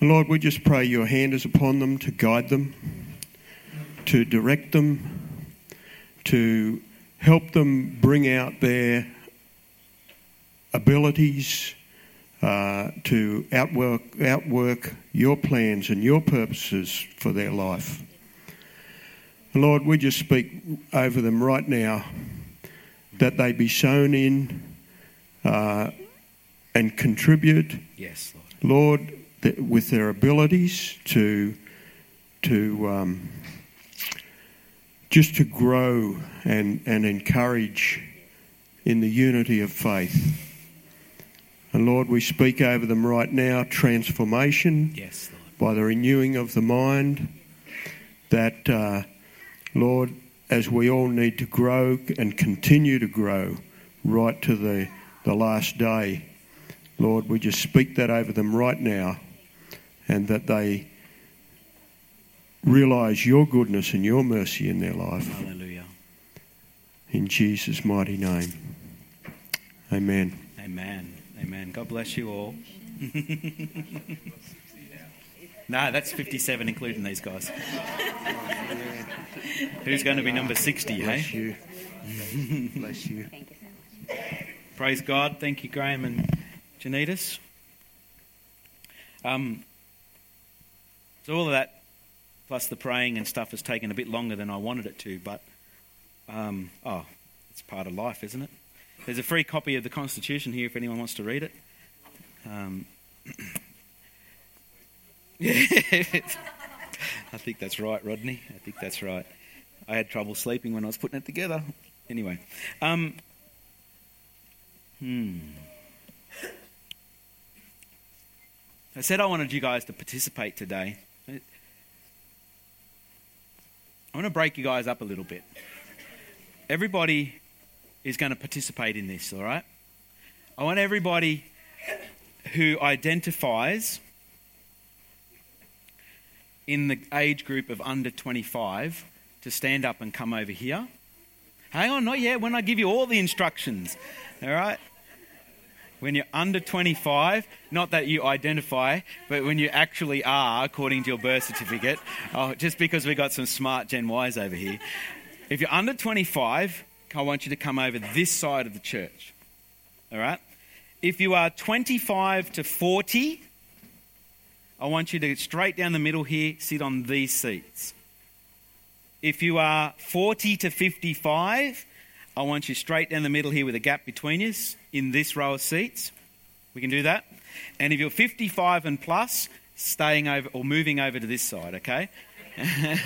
Lord, we just pray your hand is upon them to guide them to direct them, to help them bring out their abilities, uh, to outwork, outwork your plans and your purposes for their life. Lord, we just speak over them right now that they be sown in uh, and contribute. Yes, Lord. Lord, with their abilities to to um, just to grow and, and encourage in the unity of faith. And Lord, we speak over them right now transformation yes, by the renewing of the mind. That, uh, Lord, as we all need to grow and continue to grow right to the, the last day, Lord, we just speak that over them right now and that they realize your goodness and your mercy in their life. Hallelujah. In Jesus' mighty name. Amen. Amen. Amen. God bless you all. <laughs> no, that's 57, including these guys. Who's going to be number 60, Bless hey? you. <laughs> Bless you. Thank you so much. Praise God. Thank you, Graham and Janitas. Um, so all of that, plus the praying and stuff, has taken a bit longer than I wanted it to, but um, oh, it's part of life, isn't it? There's a free copy of the Constitution here if anyone wants to read it. Um, <laughs> I think that's right, Rodney. I think that's right. I had trouble sleeping when I was putting it together. Anyway, um, Hmm. I said I wanted you guys to participate today. I want to break you guys up a little bit. Everybody is going to participate in this, all right? I want everybody who identifies in the age group of under 25 to stand up and come over here. Hang on, not yet. When I give you all the instructions, all right? When you're under 25, not that you identify, but when you actually are, according to your birth certificate, oh, just because we've got some smart Gen Ys over here. If you're under 25, I want you to come over this side of the church. All right? If you are 25 to 40, I want you to straight down the middle here, sit on these seats. If you are 40 to 55, I want you straight down the middle here with a gap between us in this row of seats. We can do that. And if you're 55 and plus, staying over or moving over to this side, okay? <laughs>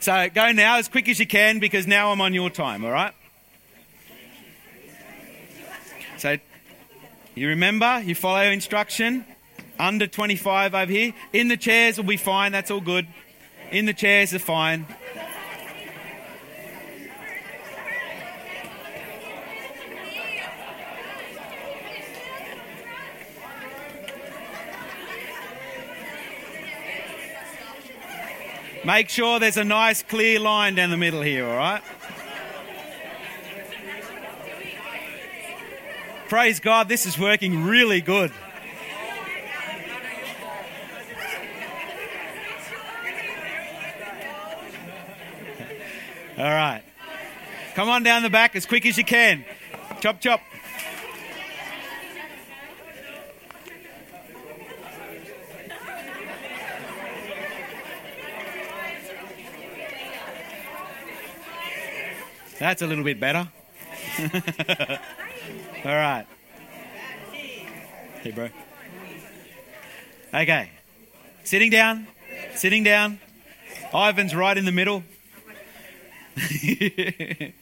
so go now as quick as you can because now I'm on your time, all right? So you remember, you follow instruction. Under 25 over here. In the chairs will be fine, that's all good. In the chairs are fine. Make sure there's a nice clear line down the middle here, all right? Praise God, this is working really good. All right. Come on down the back as quick as you can. Chop, chop. That's a little bit better. <laughs> All right. Hey, bro. Okay. Sitting down. Sitting down. Ivan's right in the middle. <laughs>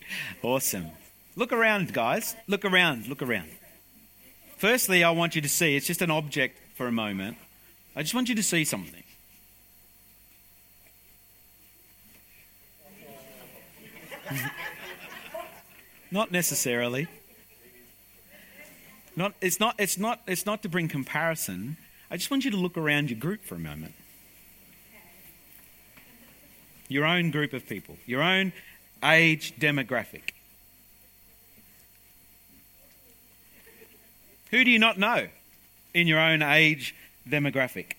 awesome. Look around, guys. Look around. Look around. Firstly, I want you to see it's just an object for a moment. I just want you to see something. <laughs> not necessarily. Not, it's, not, it's, not, it's not to bring comparison. I just want you to look around your group for a moment. Your own group of people, your own age demographic. Who do you not know in your own age demographic?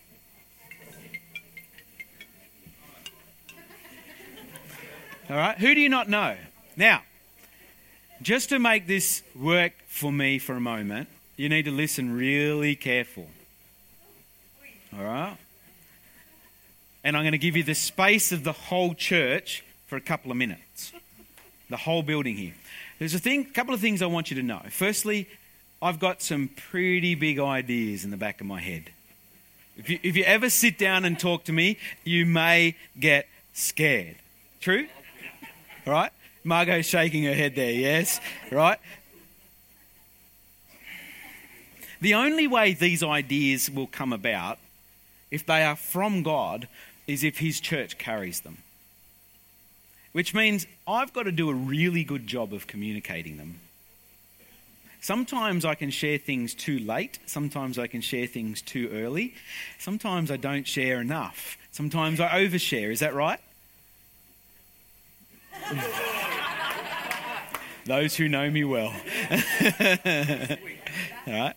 All right, who do you not know? Now, just to make this work for me for a moment, you need to listen really careful. All right? And I'm going to give you the space of the whole church for a couple of minutes. The whole building here. There's a thing, couple of things I want you to know. Firstly, I've got some pretty big ideas in the back of my head. If you, if you ever sit down and talk to me, you may get scared. True? All right? Margot's shaking her head there, yes? Right? The only way these ideas will come about, if they are from God, is if His church carries them. Which means I've got to do a really good job of communicating them. Sometimes I can share things too late. Sometimes I can share things too early. Sometimes I don't share enough. Sometimes I overshare. Is that right? <laughs> Those who know me well. <laughs> All right?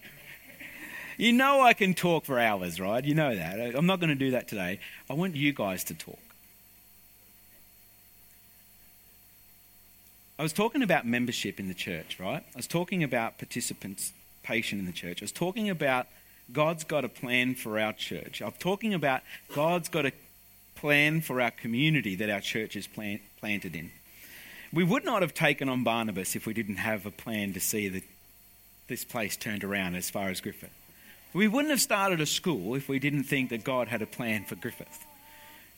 You know I can talk for hours, right? You know that. I'm not going to do that today. I want you guys to talk. I was talking about membership in the church, right? I was talking about participation in the church. I was talking about God's got a plan for our church. I'm talking about God's got a plan for our community that our church is plant, planted in. We would not have taken on Barnabas if we didn't have a plan to see the, this place turned around as far as Griffith. We wouldn't have started a school if we didn't think that God had a plan for Griffith.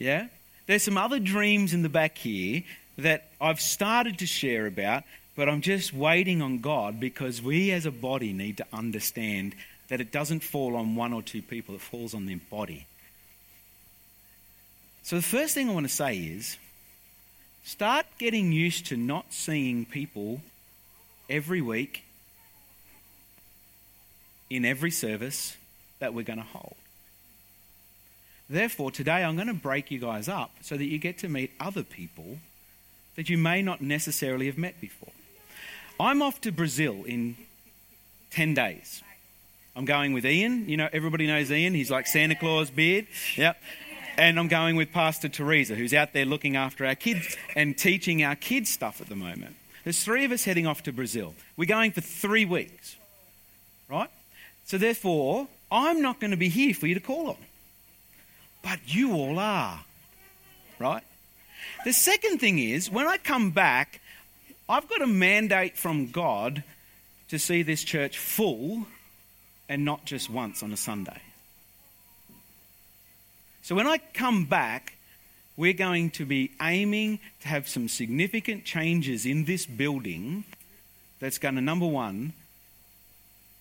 Yeah? There's some other dreams in the back here that I've started to share about, but I'm just waiting on God because we as a body need to understand that it doesn't fall on one or two people, it falls on their body. So the first thing I want to say is start getting used to not seeing people every week in every service that we're going to hold. Therefore, today I'm going to break you guys up so that you get to meet other people that you may not necessarily have met before. I'm off to Brazil in 10 days. I'm going with Ian. You know, everybody knows Ian. He's like Santa Claus beard. Yep. And I'm going with Pastor Teresa, who's out there looking after our kids and teaching our kids stuff at the moment. There's three of us heading off to Brazil. We're going for three weeks, right? So, therefore, I'm not going to be here for you to call on. But you all are, right? The second thing is, when I come back, I've got a mandate from God to see this church full and not just once on a Sunday. So when I come back, we're going to be aiming to have some significant changes in this building that's going to, number one,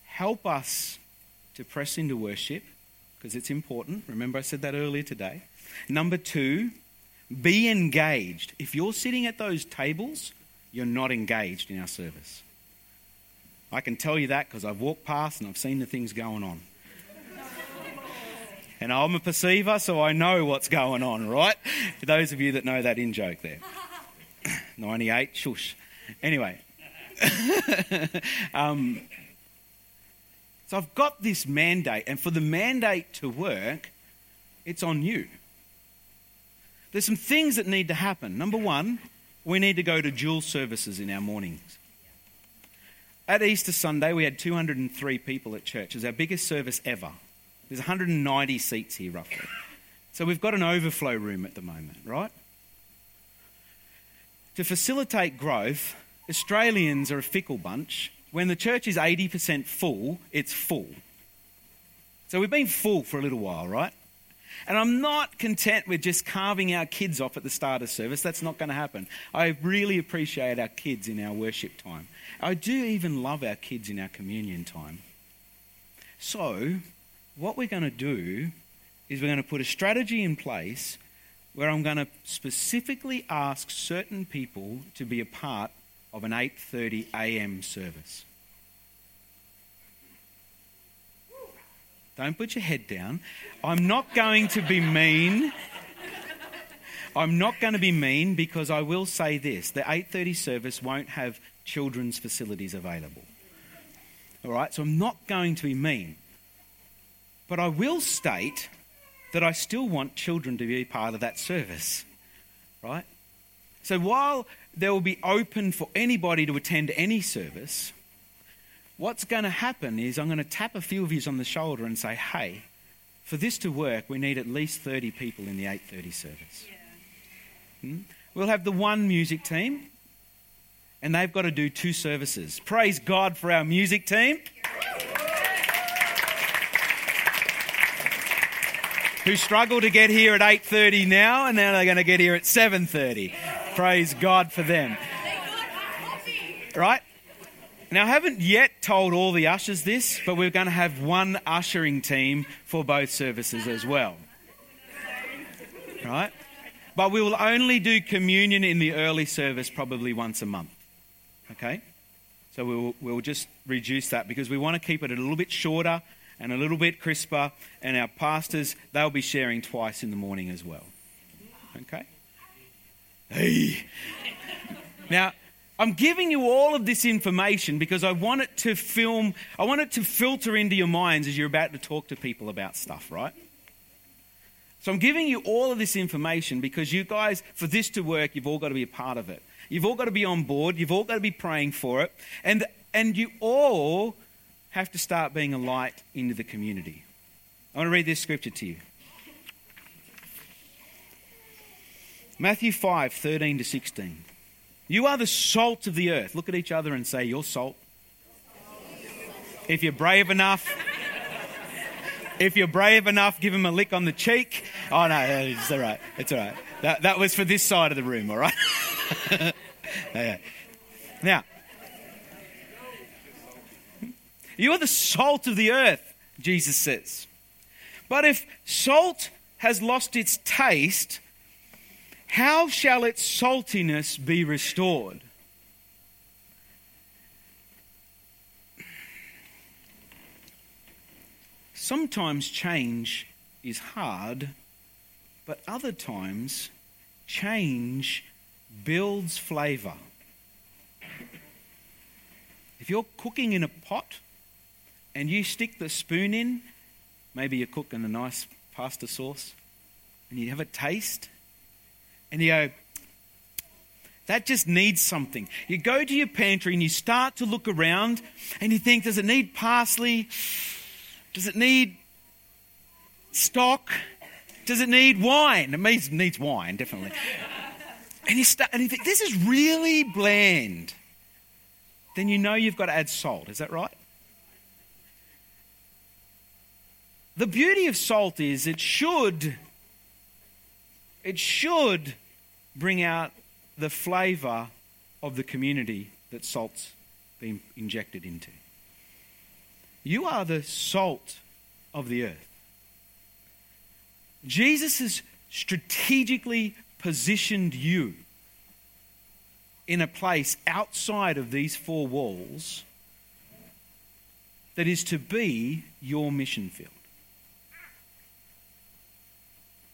help us to press into worship because it's important. Remember, I said that earlier today. Number two, be engaged. If you're sitting at those tables, you're not engaged in our service. I can tell you that because I've walked past and I've seen the things going on. And I'm a perceiver, so I know what's going on, right? For those of you that know that in joke there. <coughs> 98, shush. Anyway. <laughs> um, so I've got this mandate, and for the mandate to work, it's on you. There's some things that need to happen. Number one, we need to go to dual services in our mornings. At Easter Sunday, we had 203 people at church. It was our biggest service ever. There's 190 seats here, roughly. So we've got an overflow room at the moment, right? To facilitate growth, Australians are a fickle bunch when the church is 80% full, it's full. So we've been full for a little while, right? And I'm not content with just carving our kids off at the start of service. That's not going to happen. I really appreciate our kids in our worship time. I do even love our kids in our communion time. So, what we're going to do is we're going to put a strategy in place where I'm going to specifically ask certain people to be a part of an 8:30 a.m. service. Don't put your head down. I'm not going to be mean. I'm not going to be mean because I will say this. The 8:30 service won't have children's facilities available. All right? So I'm not going to be mean. But I will state that I still want children to be part of that service. Right? So while there will be open for anybody to attend any service, what's going to happen is I'm going to tap a few of you on the shoulder and say, hey, for this to work, we need at least 30 people in the 8:30 service. Yeah. Hmm? We'll have the one music team, and they've got to do two services. Praise God for our music team. Who struggle to get here at 8:30 now, and now they're going to get here at 7:30. Praise God for them. Right? Now, I haven't yet told all the ushers this, but we're going to have one ushering team for both services as well. Right? But we will only do communion in the early service probably once a month. Okay? So we'll, we'll just reduce that because we want to keep it a little bit shorter and a little bit crisper. And our pastors, they'll be sharing twice in the morning as well. Okay? Hey. <laughs> Now, I'm giving you all of this information because I want it to film, I want it to filter into your minds as you're about to talk to people about stuff, right? So I'm giving you all of this information because you guys, for this to work, you've all got to be a part of it. You've all got to be on board. You've all got to be praying for it. And, and you all have to start being a light into the community. I want to read this scripture to you. Matthew 5 13 to 16. You are the salt of the earth. Look at each other and say, You're salt. If you're brave enough, if you're brave enough, give him a lick on the cheek. Oh, no, it's all right. It's all right. That, that was for this side of the room, all right? <laughs> okay. Now, you are the salt of the earth, Jesus says. But if salt has lost its taste, how shall its saltiness be restored? Sometimes change is hard, but other times change builds flavour. If you're cooking in a pot and you stick the spoon in, maybe you're cooking a nice pasta sauce, and you have a taste, and you go, that just needs something. You go to your pantry and you start to look around and you think, does it need parsley? Does it need stock? Does it need wine? It needs, needs wine, definitely. <laughs> and you start and you think, this is really bland. Then you know you've got to add salt. Is that right? The beauty of salt is it should it should bring out the flavour of the community that salt's been injected into. You are the salt of the earth. Jesus has strategically positioned you in a place outside of these four walls that is to be your mission field.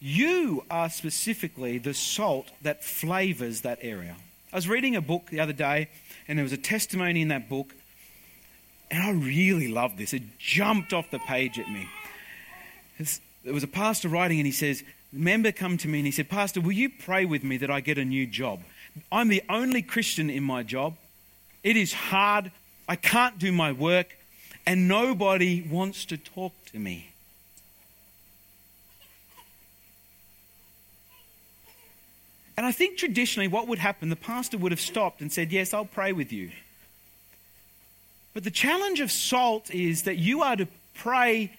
You are specifically the salt that flavors that area. I was reading a book the other day, and there was a testimony in that book, and I really loved this. It jumped off the page at me. there was a pastor writing, and he says, member come to me and he said, Pastor, will you pray with me that I get a new job? I'm the only Christian in my job. It is hard. I can't do my work, and nobody wants to talk to me. And I think traditionally, what would happen, the pastor would have stopped and said, Yes, I'll pray with you. But the challenge of salt is that you are to pray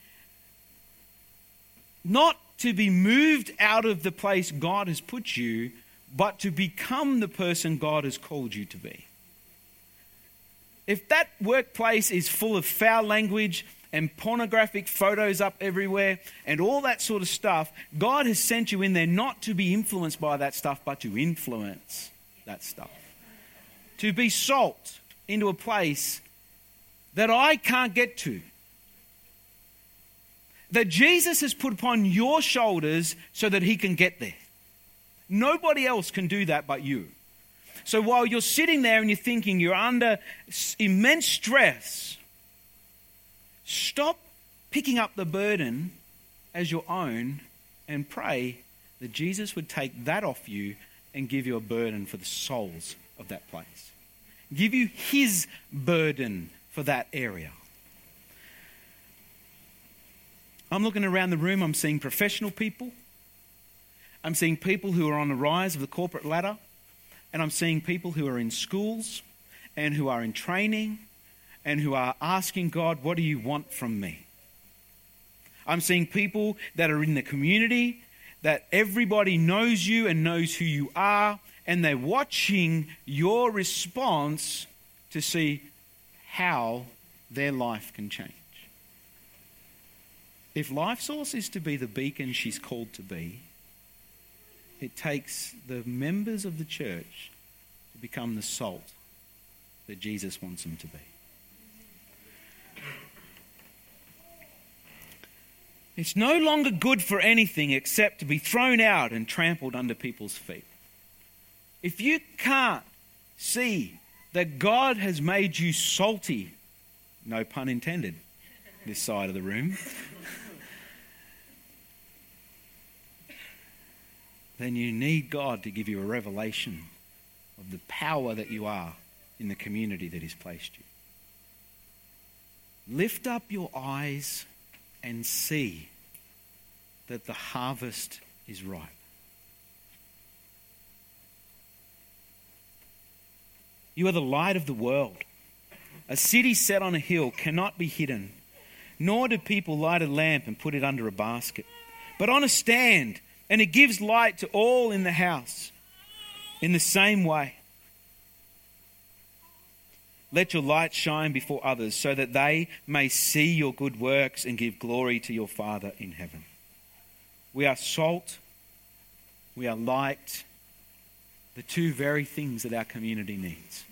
not to be moved out of the place God has put you, but to become the person God has called you to be. If that workplace is full of foul language, and pornographic photos up everywhere and all that sort of stuff, God has sent you in there not to be influenced by that stuff, but to influence that stuff. To be salt into a place that I can't get to. That Jesus has put upon your shoulders so that he can get there. Nobody else can do that but you. So while you're sitting there and you're thinking you're under immense stress, Stop picking up the burden as your own and pray that Jesus would take that off you and give you a burden for the souls of that place. Give you his burden for that area. I'm looking around the room, I'm seeing professional people. I'm seeing people who are on the rise of the corporate ladder. And I'm seeing people who are in schools and who are in training and who are asking God, What do you want from me? I'm seeing people that are in the community, that everybody knows you and knows who you are, and they're watching your response to see how their life can change. If Life Source is to be the beacon she's called to be, it takes the members of the church to become the salt that Jesus wants them to be. It's no longer good for anything except to be thrown out and trampled under people's feet. If you can't see that God has made you salty, no pun intended, this side of the room, then you need God to give you a revelation of the power that you are in the community that He's placed you. Lift up your eyes and see that the harvest is ripe. You are the light of the world. A city set on a hill cannot be hidden, nor do people light a lamp and put it under a basket, but on a stand, and it gives light to all in the house. In the same way, let your light shine before others so that they may see your good works and give glory to your Father in heaven. We are salt, we are light, the two very things that our community needs.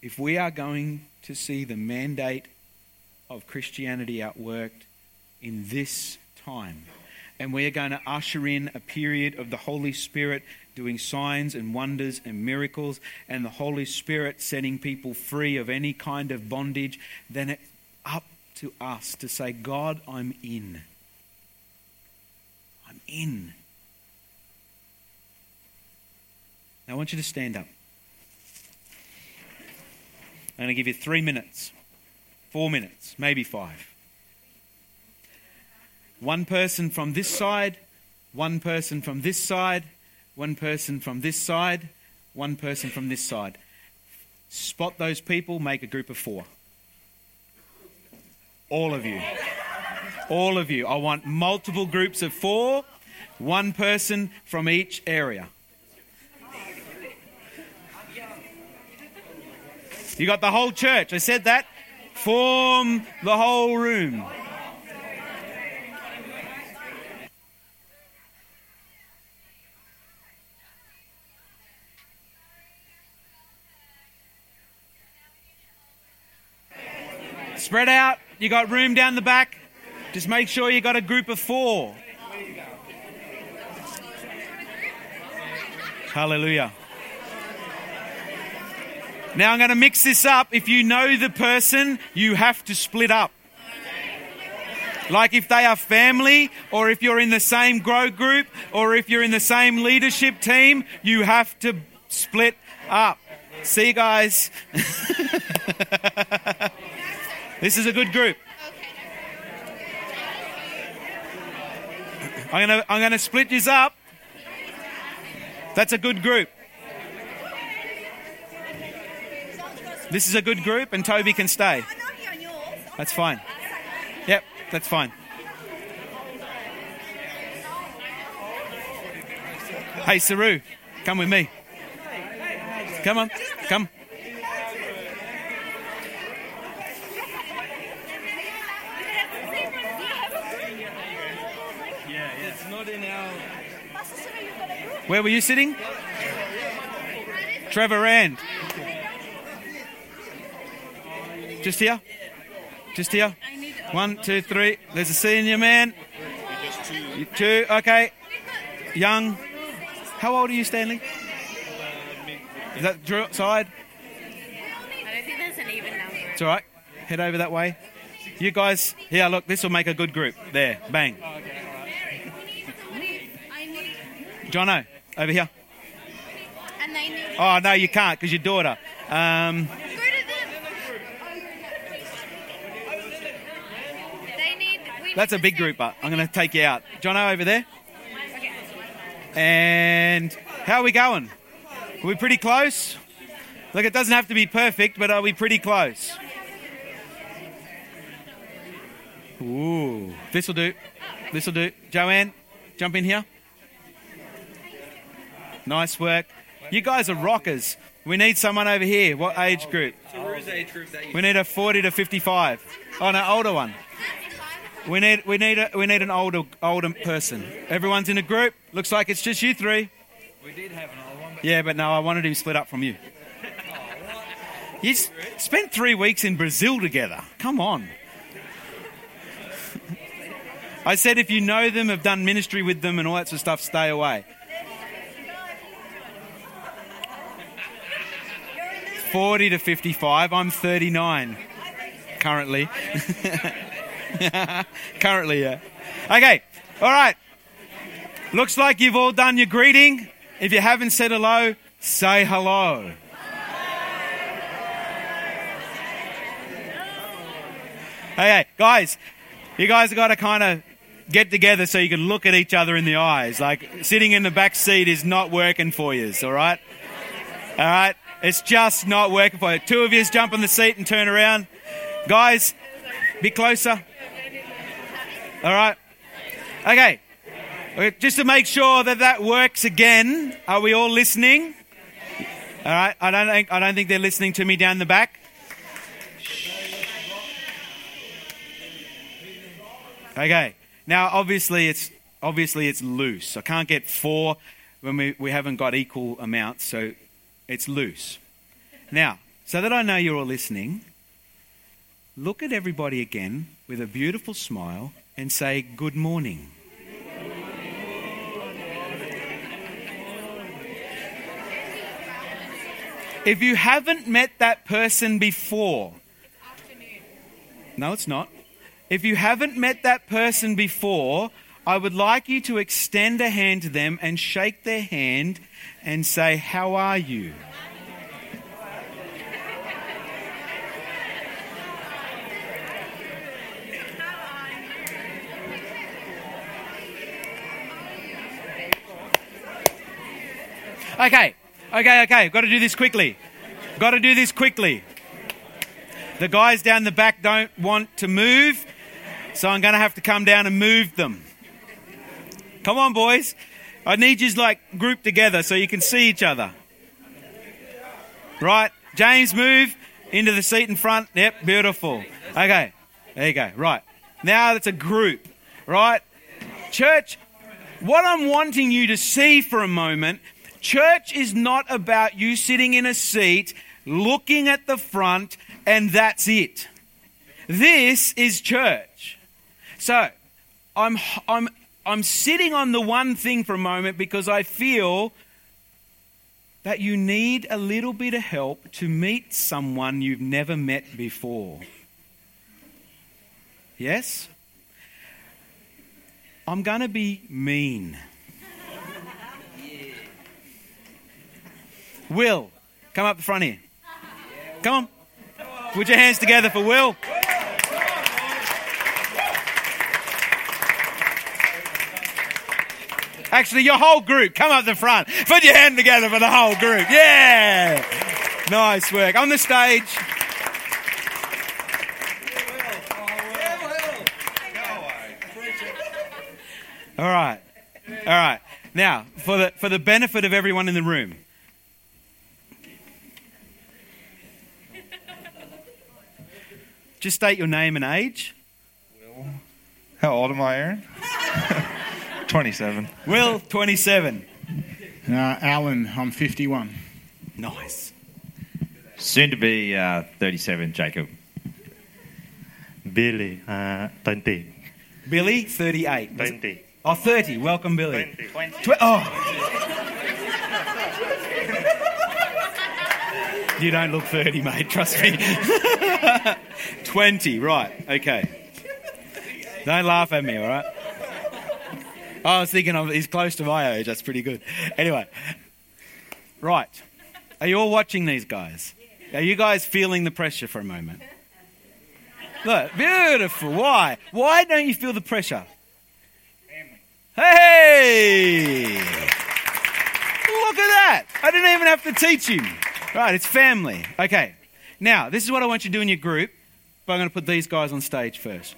If we are going to see the mandate of Christianity outworked in this time, and we are going to usher in a period of the Holy Spirit doing signs and wonders and miracles, and the Holy Spirit setting people free of any kind of bondage, then it's up to us to say, God, I'm in. I'm in. Now I want you to stand up. I'm going to give you three minutes, four minutes, maybe five. One person from this side, one person from this side, one person from this side, one person from this side. Spot those people, make a group of four. All of you. All of you. I want multiple groups of four, one person from each area. You got the whole church. I said that. Form the whole room. Spread out. You got room down the back. Just make sure you got a group of four. Hallelujah. Now I'm going to mix this up. If you know the person, you have to split up. Like if they are family, or if you're in the same grow group, or if you're in the same leadership team, you have to split up. See, you guys? <laughs> this is a good group. I'm going to I'm going to split this up. That's a good group. This is a good group, and Toby can stay. That's fine. Yep, that's fine. Hey, Saru, come with me. Come on, come. Where were you sitting? Trevor Rand. Just here? Just here? One, two, three. There's a senior man. You two, okay. Young. How old are you, Stanley? Is that Drew side? I don't think there's an even number. It's all right. Head over that way. You guys, here, look, this will make a good group. There, bang. Jono, over here. And they need Oh, no, you can't because your daughter. Um, go to them. They need. We that's a big group, but I'm going to take you out. Jono, over there. And how are we going? Are we pretty close? Look, it doesn't have to be perfect, but are we pretty close? Ooh, this will do. This will do. Joanne, jump in here. Nice work. You guys are rockers. We need someone over here. What age group? We need a 40 to 55. Oh, no, older one. We need we need a, we need an older older person. Everyone's in a group. Looks like it's just you three. We did have another one, but Yeah, but no, I wanted him split up from you. <laughs> You s- spent three weeks in Brazil together. Come on. <laughs> I said if you know them, have done ministry with them, and all that sort of stuff, stay away. 40 to 55. I'm 39 currently. <laughs> currently, yeah. Okay, all right. Looks like you've all done your greeting. If you haven't said hello, say hello. Okay, guys, you guys have got to kind of get together so you can look at each other in the eyes. Like sitting in the back seat is not working for you, all right? All right? It's just not working for you. Two of you jump on the seat and turn around. Guys, be closer. All right? Okay. Okay, Just to make sure that that works again, are we all listening? All right. I don't think I don't think they're listening to me down the back. Okay. Now, obviously, it's obviously it's loose. I can't get four when we, we haven't got equal amounts, so it's loose. Now, so that I know you're all listening, look at everybody again with a beautiful smile and say good morning. If you haven't met that person before, no, it's not. If you haven't met that person before, I would like you to extend a hand to them and shake their hand and say, How are you? Okay, okay, okay. Got to do this quickly. Got to do this quickly. The guys down the back don't want to move, so I'm going to have to come down and move them. Come on, boys. I need you like grouped together so you can see each other. Right, James, move into the seat in front. Yep, beautiful. Okay, there you go. Right, now it's a group. Right, church. What I'm wanting you to see for a moment, church is not about you sitting in a seat, looking at the front, and that's it. This is church. So, I'm I'm I'm sitting on the one thing for a moment because I feel that you need a little bit of help to meet someone you've never met before. Yes? I'm going to be mean. Will, come up the front here. Come on. Put your hands together for Will. Actually, your whole group, come up the front. Put your hand together for the whole group. Yeah. Nice work. On the stage. All right. All right. Now, for the, for the benefit of everyone in the room, just state your name and age. Will. How old am I, Aaron? <laughs> 27. Will, 27. Uh, Alan, I'm 51. Nice. Soon to be uh, 37, Jacob. Billy, uh, 20. Billy, 38. Was 20. Oh, 30. Welcome, Billy. 20. Tw- oh. You don't look 30, mate, trust me. <laughs> 20, right, okay. Don't laugh at me, all right? I was thinking of, he's close to my age, that's pretty good. Anyway, right. Are you all watching these guys? Are you guys feeling the pressure for a moment? Look, beautiful. Why? Why don't you feel the pressure? Family. Hey! Look at that. I didn't even have to teach him. Right, it's family. Okay. Now, this is what I want you to do in your group, but I'm going to put these guys on stage first.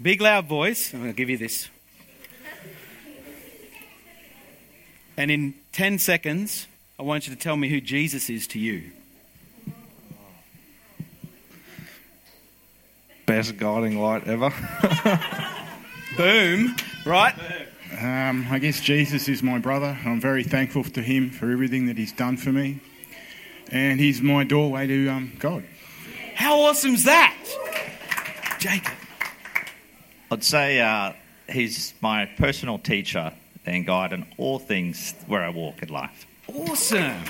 Big loud voice. I'm going to give you this. And in 10 seconds, I want you to tell me who Jesus is to you. Best guiding light ever. <laughs> Boom. Right? Um, I guess Jesus is my brother. I'm very thankful to him for everything that he's done for me. and He's my doorway to um, God. How awesome's that? Jacob. I'd say uh, he's my personal teacher and guide in all things where I walk in life. Awesome.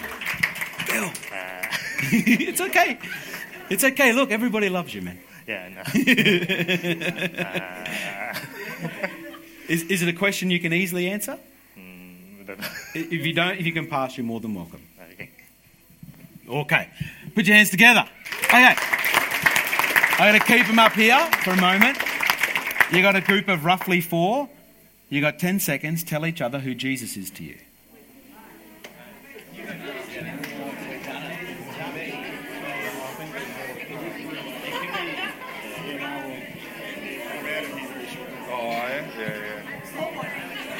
Bill. <laughs> Uh. <laughs> it's okay. It's okay. Look, everybody loves you, man. Yeah, no. <laughs> Uh. Is, is it a question you can easily answer? Mm, I. If you don't, if you can pass, you're more than welcome. Okay. Okay. Put your hands together. Okay. I'm going to keep them up here for a moment. You got a group of roughly four. You got 10 seconds. Tell each other who Jesus is to you.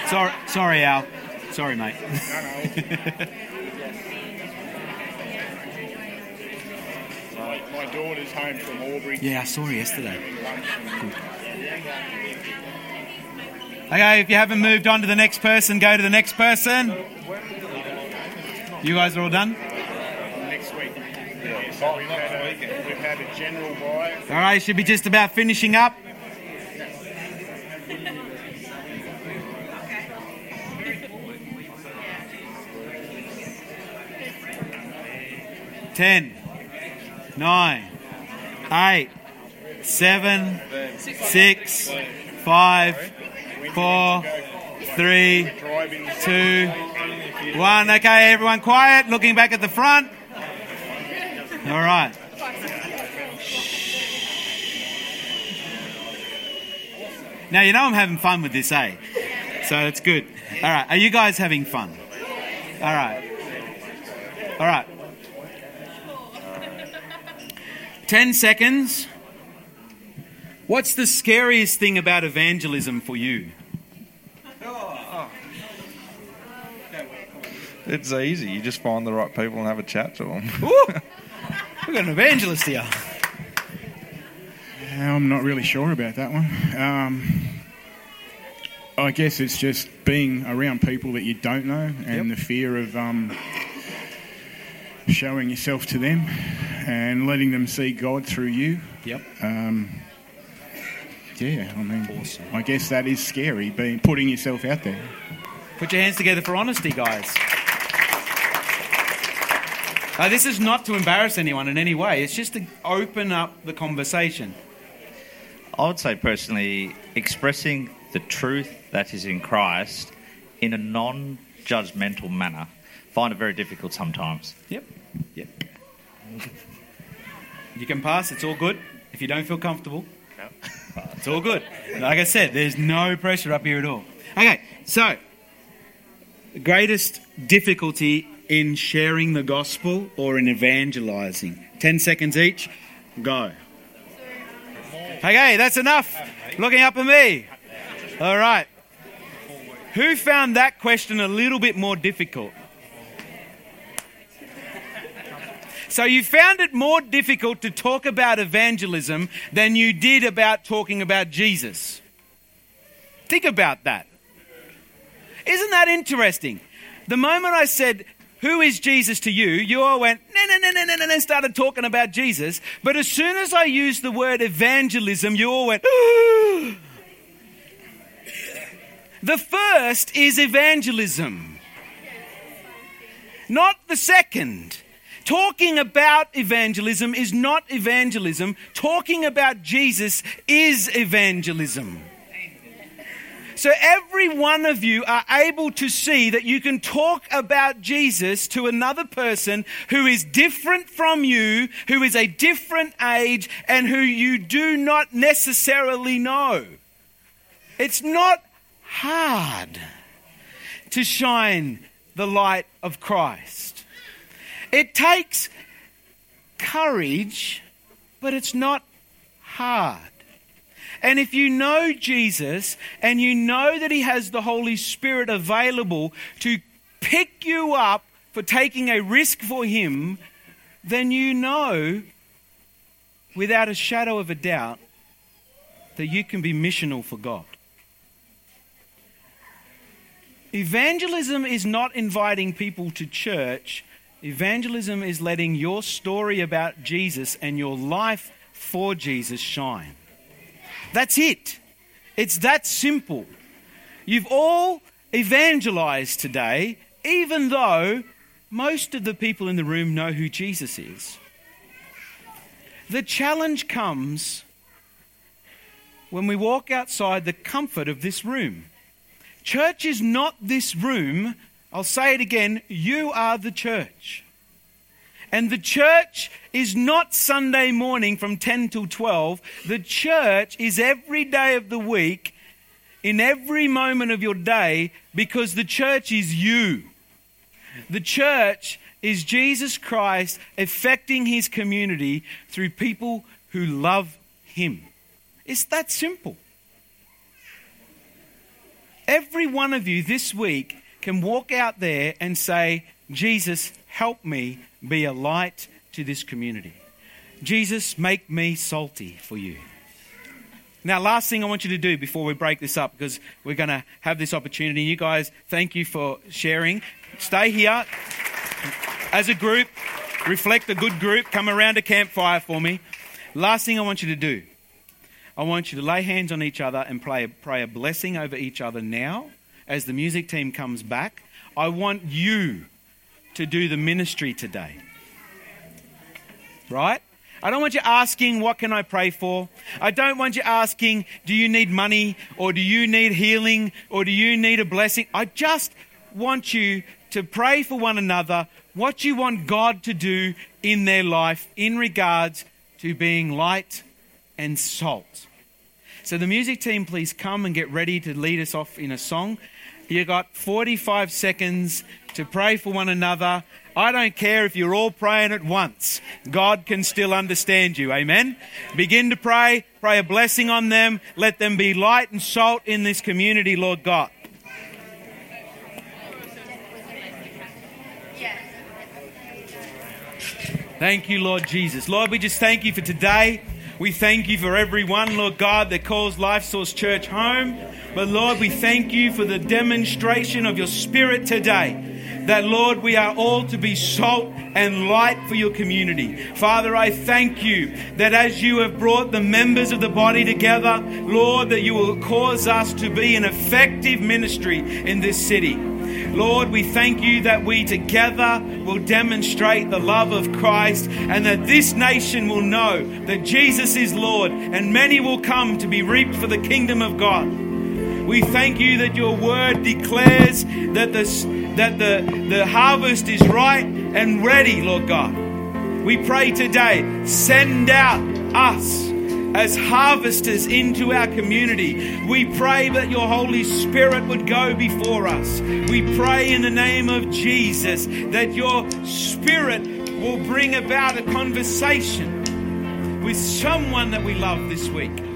Sorry, sorry, Al. Sorry, mate. My, <laughs> my daughter's home from Aubrey. Yeah, I saw her yesterday. Okay, if you haven't moved on to the next person, go to the next person. You guys are all done? Next week. Yeah, so we've had, a, we've had a general buy. All right, should be just about finishing up. Ten, nine, eight, seven, six, five, four, three, two, one. Okay, everyone quiet. Looking back at the front. All right. Now you know I'm having fun with this, eh? So it's good. All right. Are you guys having fun? All right. All right. Ten seconds. What's the scariest thing about evangelism for you? It's easy. You just find the right people and have a chat to them. Ooh, we've got an evangelist here. I'm not really sure about that one. Um, I guess it's just being around people that you don't know and Yep. the fear of um, showing yourself to them and letting them see God through you. Yep. Um, yeah, I mean, I guess that is scary, being putting yourself out there. Put your hands together for honesty, guys. Uh, this is not to embarrass anyone in any way. It's just to open up the conversation. I would say personally, expressing the truth that is in Christ in a non judgmental manner, find it very difficult sometimes. Yep. Yep. You can pass. It's all good. If you don't feel comfortable, it's all good. Like I said, there's no pressure up here at all. Okay, so the greatest difficulty in sharing the gospel or in evangelizing. Ten seconds each. Go. Okay, that's enough. Looking up at me. All right. Who found that question a little bit more difficult? So you found it more difficult to talk about evangelism than you did about talking about Jesus. Think about that. Isn't that interesting? The moment I said, Who is Jesus to you? you all went, No, no, no, no, no, no, no, started talking about Jesus. But as soon as I used the word evangelism, you all went, The first is evangelism, not the second. Talking about evangelism is not evangelism. Talking about Jesus is evangelism. So every one of you are able to see that you can talk about Jesus to another person who is different from you, who is a different age, and who you do not necessarily know. It's not hard to shine the light of Christ. It takes courage, but it's not hard. And if you know Jesus and you know that He has the Holy Spirit available to pick you up for taking a risk for Him, then you know without a shadow of a doubt that you can be missional for God. Evangelism is not inviting people to church Evangelism is letting your story about Jesus and your life for Jesus shine. That's it. It's that simple. You've all evangelized today, even though most of the people in the room know who Jesus is. The challenge comes when we walk outside the comfort of this room. Church is not this room. I'll say it again you are the church. And the church is not Sunday morning from 10 till 12. The church is every day of the week, in every moment of your day, because the church is you. The church is Jesus Christ affecting his community through people who love him. It's that simple. Every one of you this week can walk out there and say, Jesus, help me be a light to this community. Jesus, make me salty for you. Now, last thing I want you to do before we break this up, because we're going to have this opportunity. You guys, thank you for sharing. Stay here as a group, reflect a good group, come around a campfire for me. Last thing I want you to do, I want you to lay hands on each other and pray, pray a blessing over each other now as the music team comes back. I want you to do the ministry today. Right? I don't want you asking, What can I pray for? I don't want you asking, Do you need money? Or do you need healing? Or do you need a blessing? I just want you to pray for one another what you want God to do in their life in regards to being light and salt. So, the music team, please come and get ready to lead us off in a song. You got 45 seconds to pray for one another. I don't care if you're all praying at once. God can still understand you. Amen. Begin to pray. Pray a blessing on them. Let them be light and salt in this community, Lord God. Thank you, Lord Jesus. Lord, we just thank you for today. We thank you for everyone, Lord God, that calls Life Source Church home. But Lord, we thank you for the demonstration of your Spirit today. That, Lord, we are all to be salt and light for your community. Father, I thank you that as you have brought the members of the body together, Lord, that you will cause us to be an effective ministry in this city. Lord, we thank you that we together will demonstrate the love of Christ and that this nation will know that Jesus is Lord and many will come to be reaped for the kingdom of God. We thank you that your word declares that the, that the, the harvest is right and ready, Lord God. We pray today, send out us as harvesters into our community. We pray that your Holy Spirit would go before us. We pray in the name of Jesus that your Spirit will bring about a conversation with someone that we love this week.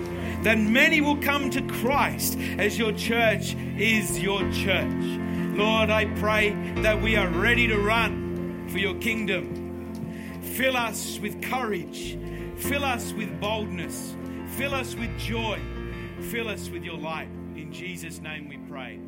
That many will come to Christ as your church is your church. Lord, I pray that we are ready to run for your kingdom. Fill us with courage Fill us with boldness. Fill us with joy. Fill us with your light. In Jesus' name we pray.